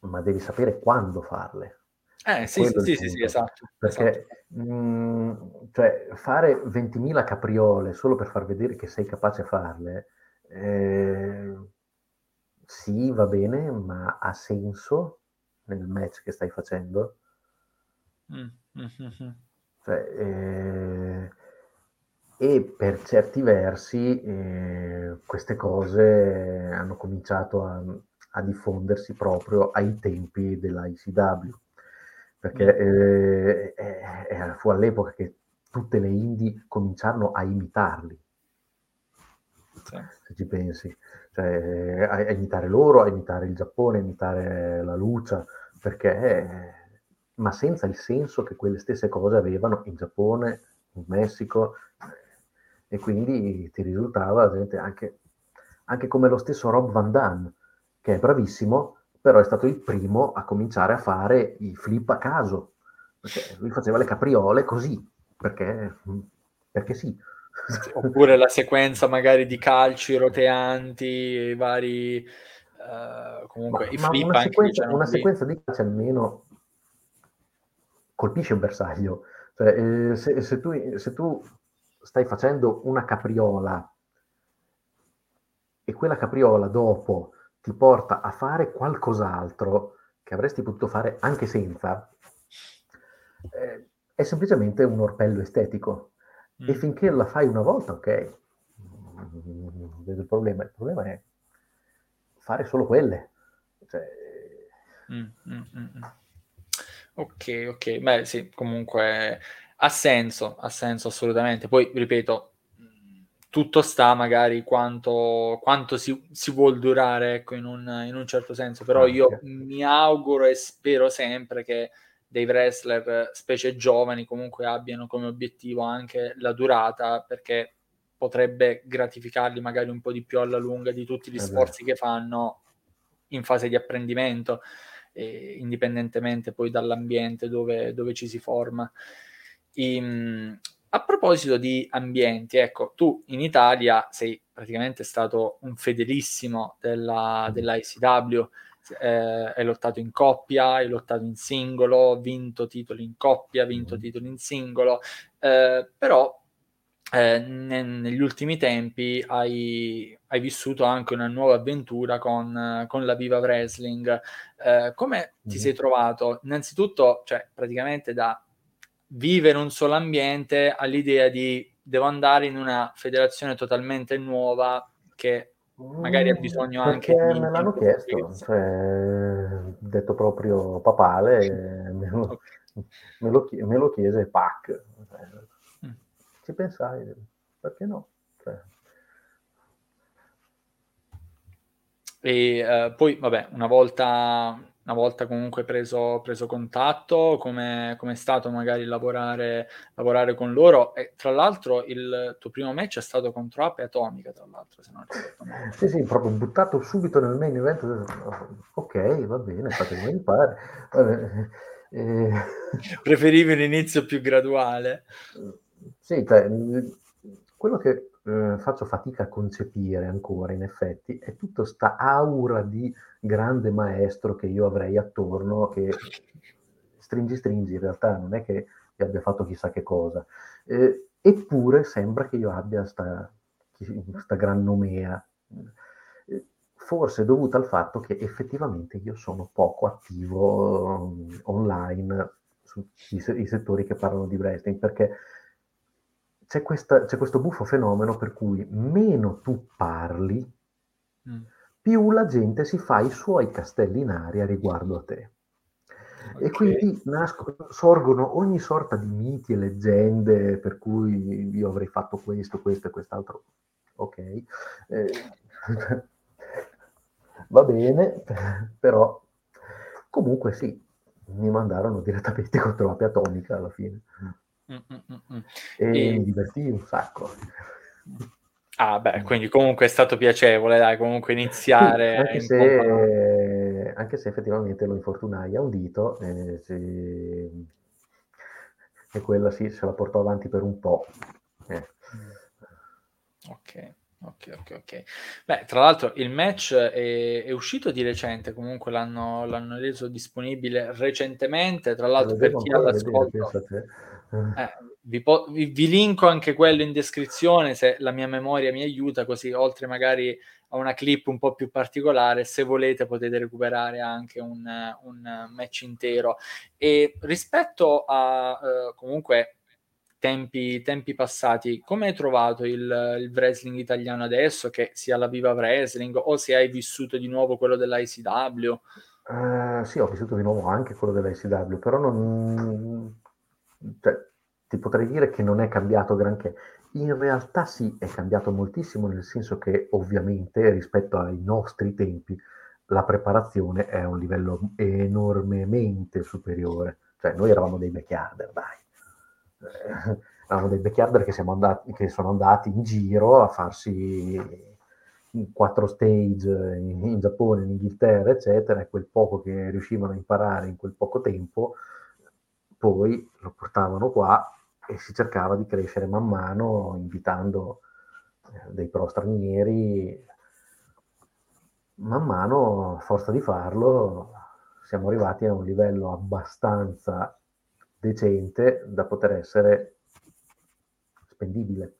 [SPEAKER 2] ma devi sapere quando farle.
[SPEAKER 1] Eh, sì, sì, sì, sì, sì, esatto.
[SPEAKER 2] Perché
[SPEAKER 1] esatto.
[SPEAKER 2] Mh, mhmm, cioè, fare 20.000 capriole solo per far vedere che sei capace a farle, eh, sì, va bene, ma ha senso nel match che stai facendo? Mm. Mm-hmm. Cioè, eh, e per certi versi eh, queste cose hanno cominciato a, a diffondersi proprio ai tempi dell'ICW perché eh, eh, fu all'epoca che tutte le indie cominciarono a imitarli. Sì. Se ci pensi, cioè, a, a, imitare loro, a imitare il Giappone, a imitare la luce, perché, ma senza il senso che quelle stesse cose avevano in Giappone, in Messico, e quindi ti risultava gente, anche, anche come lo stesso Rob Van Damme, che è bravissimo, però è stato il primo a cominciare a fare i flip a caso, perché lui faceva le capriole così, perché, perché sì.
[SPEAKER 1] Oppure la sequenza magari di calci roteanti, i vari... Uh, comunque
[SPEAKER 2] ma,
[SPEAKER 1] i flip
[SPEAKER 2] una, sequenza, una sequenza, di calci almeno colpisce un bersaglio. Cioè, eh, se, se, tu, se tu stai facendo una capriola e quella capriola dopo ti porta a fare qualcos'altro che avresti potuto fare anche senza, eh, è semplicemente un orpello estetico. Mm. E finché la fai una volta, ok, non vedo il problema. Il problema è fare solo quelle. Cioè...
[SPEAKER 1] Mm, mm, mm, mm. Ok, ok, beh sì, comunque ha senso, ha senso assolutamente. Poi, ripeto, tutto sta magari quanto, quanto si, si, vuol durare, ecco, in un, in un certo senso. Però io mi auguro e spero sempre che dei wrestler, specie giovani, comunque abbiano come obiettivo anche la durata, perché potrebbe gratificarli magari un po' di più alla lunga di tutti gli sforzi che fanno in fase di apprendimento, eh, indipendentemente poi dall'ambiente dove, dove ci si forma. I, a proposito di ambienti, ecco, tu in Italia sei praticamente stato un fedelissimo della, dell'ICW, eh, hai lottato in coppia, hai lottato in singolo, vinto titoli in coppia, vinto titoli in singolo, eh, però eh, ne, negli ultimi tempi hai, hai, vissuto anche una nuova avventura con, con la Viva Wrestling. Eh, come ti mm-hmm. sei trovato? Innanzitutto, cioè, praticamente da vivere un solo ambiente all'idea di devo andare in una federazione totalmente nuova che magari ha mm, bisogno
[SPEAKER 2] Perché
[SPEAKER 1] anche
[SPEAKER 2] di... me l'hanno chiesto, cioè, detto proprio papale, me lo, me lo, me lo chiese PAC. Ci pensai, perché no? Cioè.
[SPEAKER 1] E uh, poi, vabbè, una volta una volta comunque preso, preso contatto, come è stato magari lavorare, lavorare, con loro. E tra l'altro il tuo primo match è stato contro Ape Atomica, tra l'altro, se non ricordo
[SPEAKER 2] male. Sì, sì, proprio buttato subito nel main event. Ok, va bene, fate come mi pare.
[SPEAKER 1] Eh... Preferivi un inizio più graduale?
[SPEAKER 2] Sì, cioè, quello che eh, faccio fatica a concepire ancora, in effetti, è tutta sta aura di grande maestro che io avrei attorno, che stringi stringi, in realtà non è che abbia fatto chissà che cosa. Eh, eppure sembra che io abbia sta, sta gran nomea. Eh, forse dovuta al fatto che effettivamente io sono poco attivo um, online sui settori che parlano di wrestling, perché c'è, questa, c'è, questo buffo fenomeno per cui meno tu parli, mm. più la gente si fa i suoi castelli in aria riguardo a te. Okay. E quindi nasco, sorgono ogni sorta di miti e leggende per cui io avrei fatto questo, questo e quest'altro. Ok. Eh, va bene, però comunque sì, mi mandarono direttamente contro la piatonica alla fine. Mm, mm, mm, e, e mi divertì un sacco.
[SPEAKER 1] Ah, beh, quindi comunque è stato piacevole, dai, comunque iniziare.
[SPEAKER 2] Sì, anche, se, anche, se, effettivamente lo infortunai a un dito e, si, e quella sì, se la portò avanti per un po'. Eh.
[SPEAKER 1] Ok. Ok, ok, ok. Beh, tra l'altro il match è, è uscito di recente, comunque l'hanno, l'hanno, reso disponibile recentemente, tra l'altro per chi ha l'ascolto... Eh, vi, po- vi, vi, linko anche quello in descrizione se la mia memoria mi aiuta, così oltre magari a una clip un po' più particolare, se volete potete recuperare anche un, un match intero. E rispetto a uh, comunque tempi, tempi, passati, come hai trovato il, il, wrestling italiano adesso, che sia la Viva Wrestling o se hai vissuto di nuovo quello dell'ICW?
[SPEAKER 2] Uh, eh, sì, ho vissuto di nuovo anche quello dell'ICW, però non cioè, ti potrei dire che non è cambiato granché. In realtà sì, è cambiato moltissimo, nel senso che ovviamente rispetto ai nostri tempi la preparazione è a un livello enormemente superiore. Cioè, noi eravamo dei backyarder, dai. Eh, eravamo dei backyarder che, andati, che sono andati in giro a farsi quattro stage in, in Giappone, in Inghilterra, eccetera, e quel poco che riuscivano a imparare in quel poco tempo poi lo portavano qua e si cercava di crescere man mano invitando eh, dei pro stranieri. Man mano, a forza di farlo, siamo arrivati a un livello abbastanza decente da poter essere spendibile.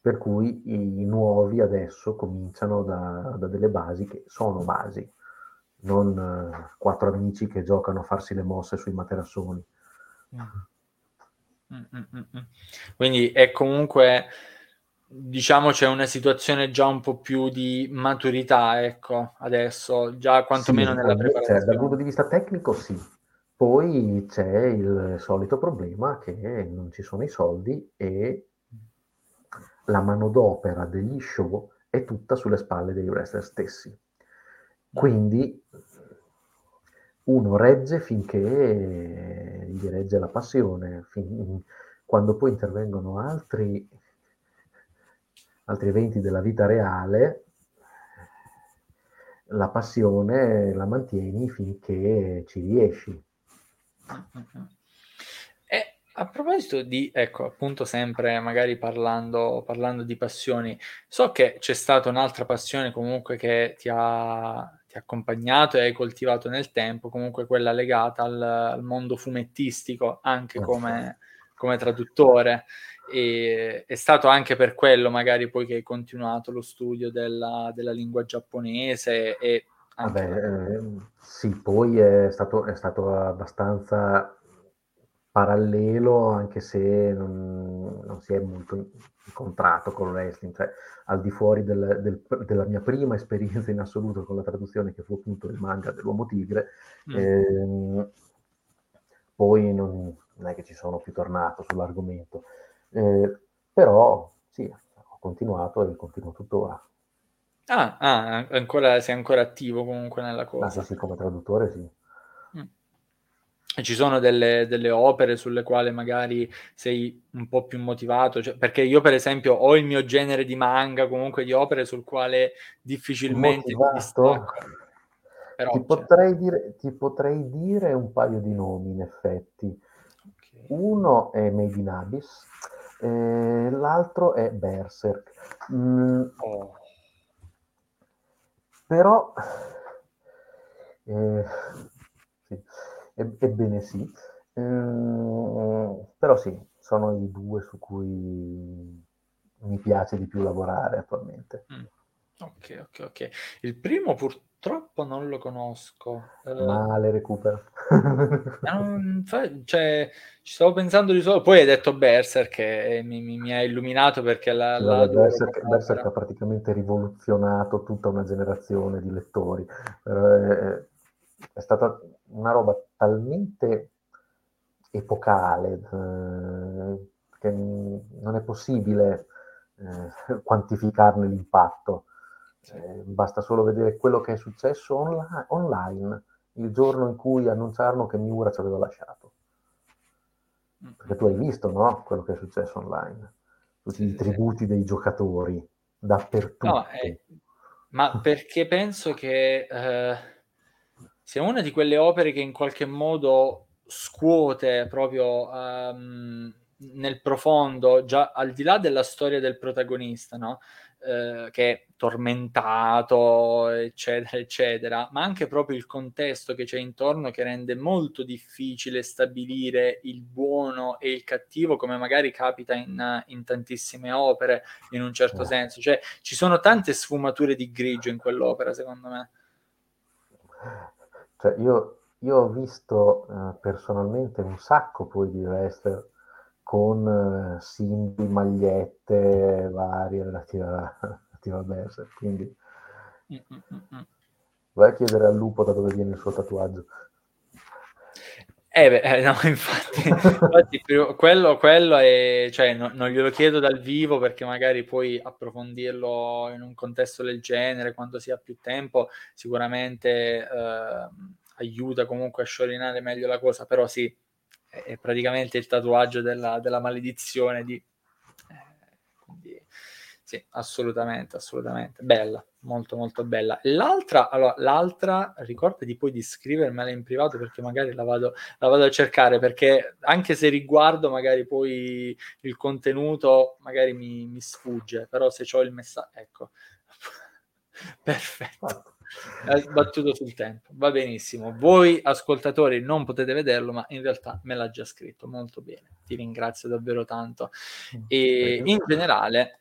[SPEAKER 2] Per cui i nuovi adesso cominciano da, da delle basi che sono basi, non uh, quattro amici che giocano a farsi le mosse sui materassoni.
[SPEAKER 1] Mm, mm, mm, Quindi è comunque, diciamo, c'è una situazione già un po' più di maturità, ecco, adesso, già quantomeno sì, nella preparazione.
[SPEAKER 2] Cioè, dal punto di vista tecnico sì, poi c'è il solito problema che non ci sono i soldi e la manodopera degli show è tutta sulle spalle dei wrestler stessi. Quindi uno regge finché gli regge la passione, fin, quando poi intervengono altri, altri eventi della vita reale, la passione la mantieni finché ci riesci.
[SPEAKER 1] E a proposito di, ecco, appunto sempre magari parlando, parlando di passioni, so che c'è stata un'altra passione comunque che ti ha ti ha accompagnato e hai coltivato nel tempo, comunque quella legata al, al mondo fumettistico, anche come, come traduttore. E, è stato anche per quello, magari poi che hai continuato lo studio della, della lingua giapponese. E
[SPEAKER 2] anche... Vabbè, eh, sì, poi è stato, è stato abbastanza parallelo, anche se non, non si è molto incontrato con wrestling, cioè al di fuori del, del, della mia prima esperienza in assoluto con la traduzione, che fu appunto il manga dell'Uomo Tigre, mm. ehm, poi non, non, è che ci sono più tornato sull'argomento, eh, però sì, ho continuato e continuo tuttora.
[SPEAKER 1] Ah, ah ancora, sei ancora attivo comunque nella cosa. Ah,
[SPEAKER 2] sì, sì, come traduttore sì
[SPEAKER 1] ci sono delle, delle, opere sulle quali magari sei un po' più motivato, cioè, perché io per esempio ho il mio genere di manga, comunque di opere sul quale difficilmente
[SPEAKER 2] motivato.
[SPEAKER 1] Però,
[SPEAKER 2] ti, potrei dire, ti potrei dire un paio di nomi, in effetti. Okay. Uno è Made in Abyss, eh, l'altro è Berserk. Mm, oh. Però, eh, sì, ebbene sì, eh, però sì, sono i due su cui mi piace di più lavorare attualmente. Mm.
[SPEAKER 1] Ok, ok, ok. Il primo purtroppo non lo conosco.
[SPEAKER 2] Uh, Ma le recupero.
[SPEAKER 1] non, cioè, ci stavo pensando di solo. Poi hai detto Berserk che mi, mi, mi ha illuminato perché la,
[SPEAKER 2] la Berserk, Berserk ha praticamente rivoluzionato tutta una generazione di lettori. È, è stata una roba talmente epocale eh, che non è possibile eh, quantificarne l'impatto. Eh, basta solo vedere quello che è successo onla- online il giorno in cui annunciarono che Miura ci aveva lasciato. Mm. Perché tu hai visto, no? Quello che è successo online. Tutti i tributi dei giocatori dappertutto. No, eh,
[SPEAKER 1] ma perché penso che eh, sia una di quelle opere che in qualche modo scuote proprio um, nel profondo, già al di là della storia del protagonista, no? Eh, che è tormentato, eccetera, eccetera, ma anche proprio il contesto che c'è intorno che rende molto difficile stabilire il buono e il cattivo, come magari capita in, in tantissime opere, in un certo senso. Cioè, ci sono tante sfumature di grigio in quell'opera, secondo me.
[SPEAKER 2] Cioè, io, io ho visto uh, personalmente un sacco poi di wrestler con eh, simboli, magliette varie relative a, relative a Berserk. Quindi Mm-mm-mm. vai a chiedere al lupo da dove viene il suo tatuaggio.
[SPEAKER 1] Eh beh, eh, no, infatti, infatti quello, quello è, cioè, no, non glielo chiedo dal vivo perché magari poi approfondirlo in un contesto del genere, quando si ha più tempo, sicuramente eh, aiuta comunque a sciorinare meglio la cosa, però sì, è praticamente il tatuaggio della, della maledizione di... Sì, assolutamente, assolutamente. Bella, molto molto bella. L'altra, allora, l'altra, ricordati poi di scrivermela in privato perché magari la vado, la vado a cercare, perché anche se riguardo magari poi il contenuto, magari mi, mi sfugge, però se ho il messaggio, ecco. Perfetto. Hai battuto sul tempo, va benissimo. Voi ascoltatori non potete vederlo, ma in realtà me l'ha già scritto molto bene. Ti ringrazio davvero tanto. Mm, e in generale,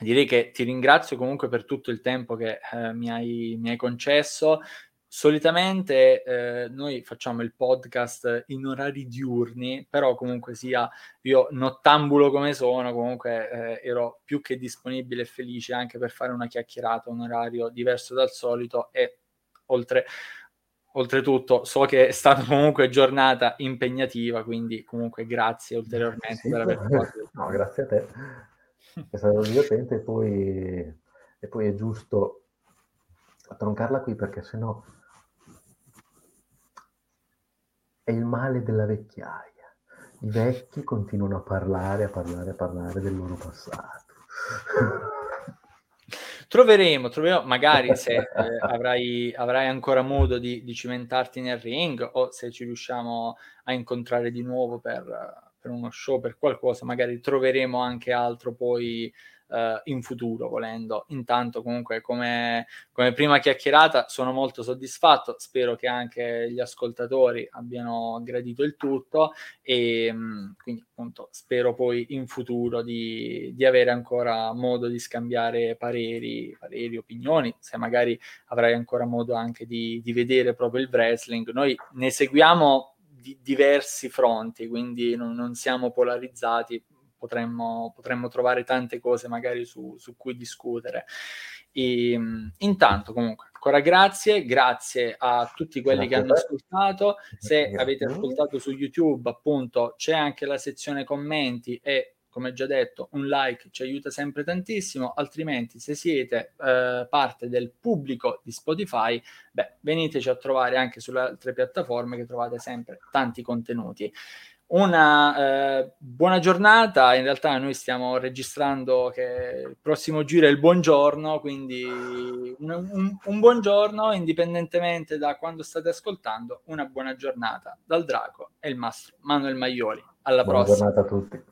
[SPEAKER 1] direi che ti ringrazio comunque per tutto il tempo che eh, mi, hai, mi hai concesso. Solitamente eh, noi facciamo il podcast in orari diurni, però comunque sia io nottambulo come sono, comunque eh, ero più che disponibile e felice anche per fare una chiacchierata, un orario diverso dal solito e oltre, oltretutto so che è stata comunque giornata impegnativa, quindi comunque grazie ulteriormente sì, per aver
[SPEAKER 2] fatto. No, grazie a te. È stato divertente e poi, e poi è giusto troncarla qui perché sennò è il male della vecchiaia. I vecchi continuano a parlare, a parlare, a parlare del loro passato.
[SPEAKER 1] Troveremo, troveremo magari se eh, avrai, avrai, ancora modo di, di, cimentarti nel ring o se ci riusciamo a incontrare di nuovo per, per uno show, per qualcosa, magari troveremo anche altro poi uh, in futuro volendo. Intanto comunque come, come prima chiacchierata sono molto soddisfatto, spero che anche gli ascoltatori abbiano gradito il tutto e mh, mm, quindi appunto spero poi in futuro di, di avere ancora modo di scambiare pareri, pareri, opinioni, se magari avrai ancora modo anche di, di vedere proprio il wrestling. Noi ne seguiamo di diversi fronti, quindi non, non siamo polarizzati, potremmo, potremmo trovare tante cose magari su, su cui discutere. E, intanto, comunque, ancora grazie, grazie a tutti quelli che hanno ascoltato. Se avete ascoltato su YouTube, appunto, c'è anche la sezione commenti e come già detto, un like ci aiuta sempre tantissimo, altrimenti se siete eh, parte del pubblico di Spotify, beh, veniteci a trovare anche sulle altre piattaforme che trovate sempre tanti contenuti. una eh, buona giornata. In realtà noi stiamo registrando che il prossimo giro è il buongiorno, quindi un, un, un buongiorno indipendentemente da quando state ascoltando, una buona giornata dal Draco e il mastro Manuel Maioli. Alla
[SPEAKER 2] buona
[SPEAKER 1] prossima.
[SPEAKER 2] giornata a tutti.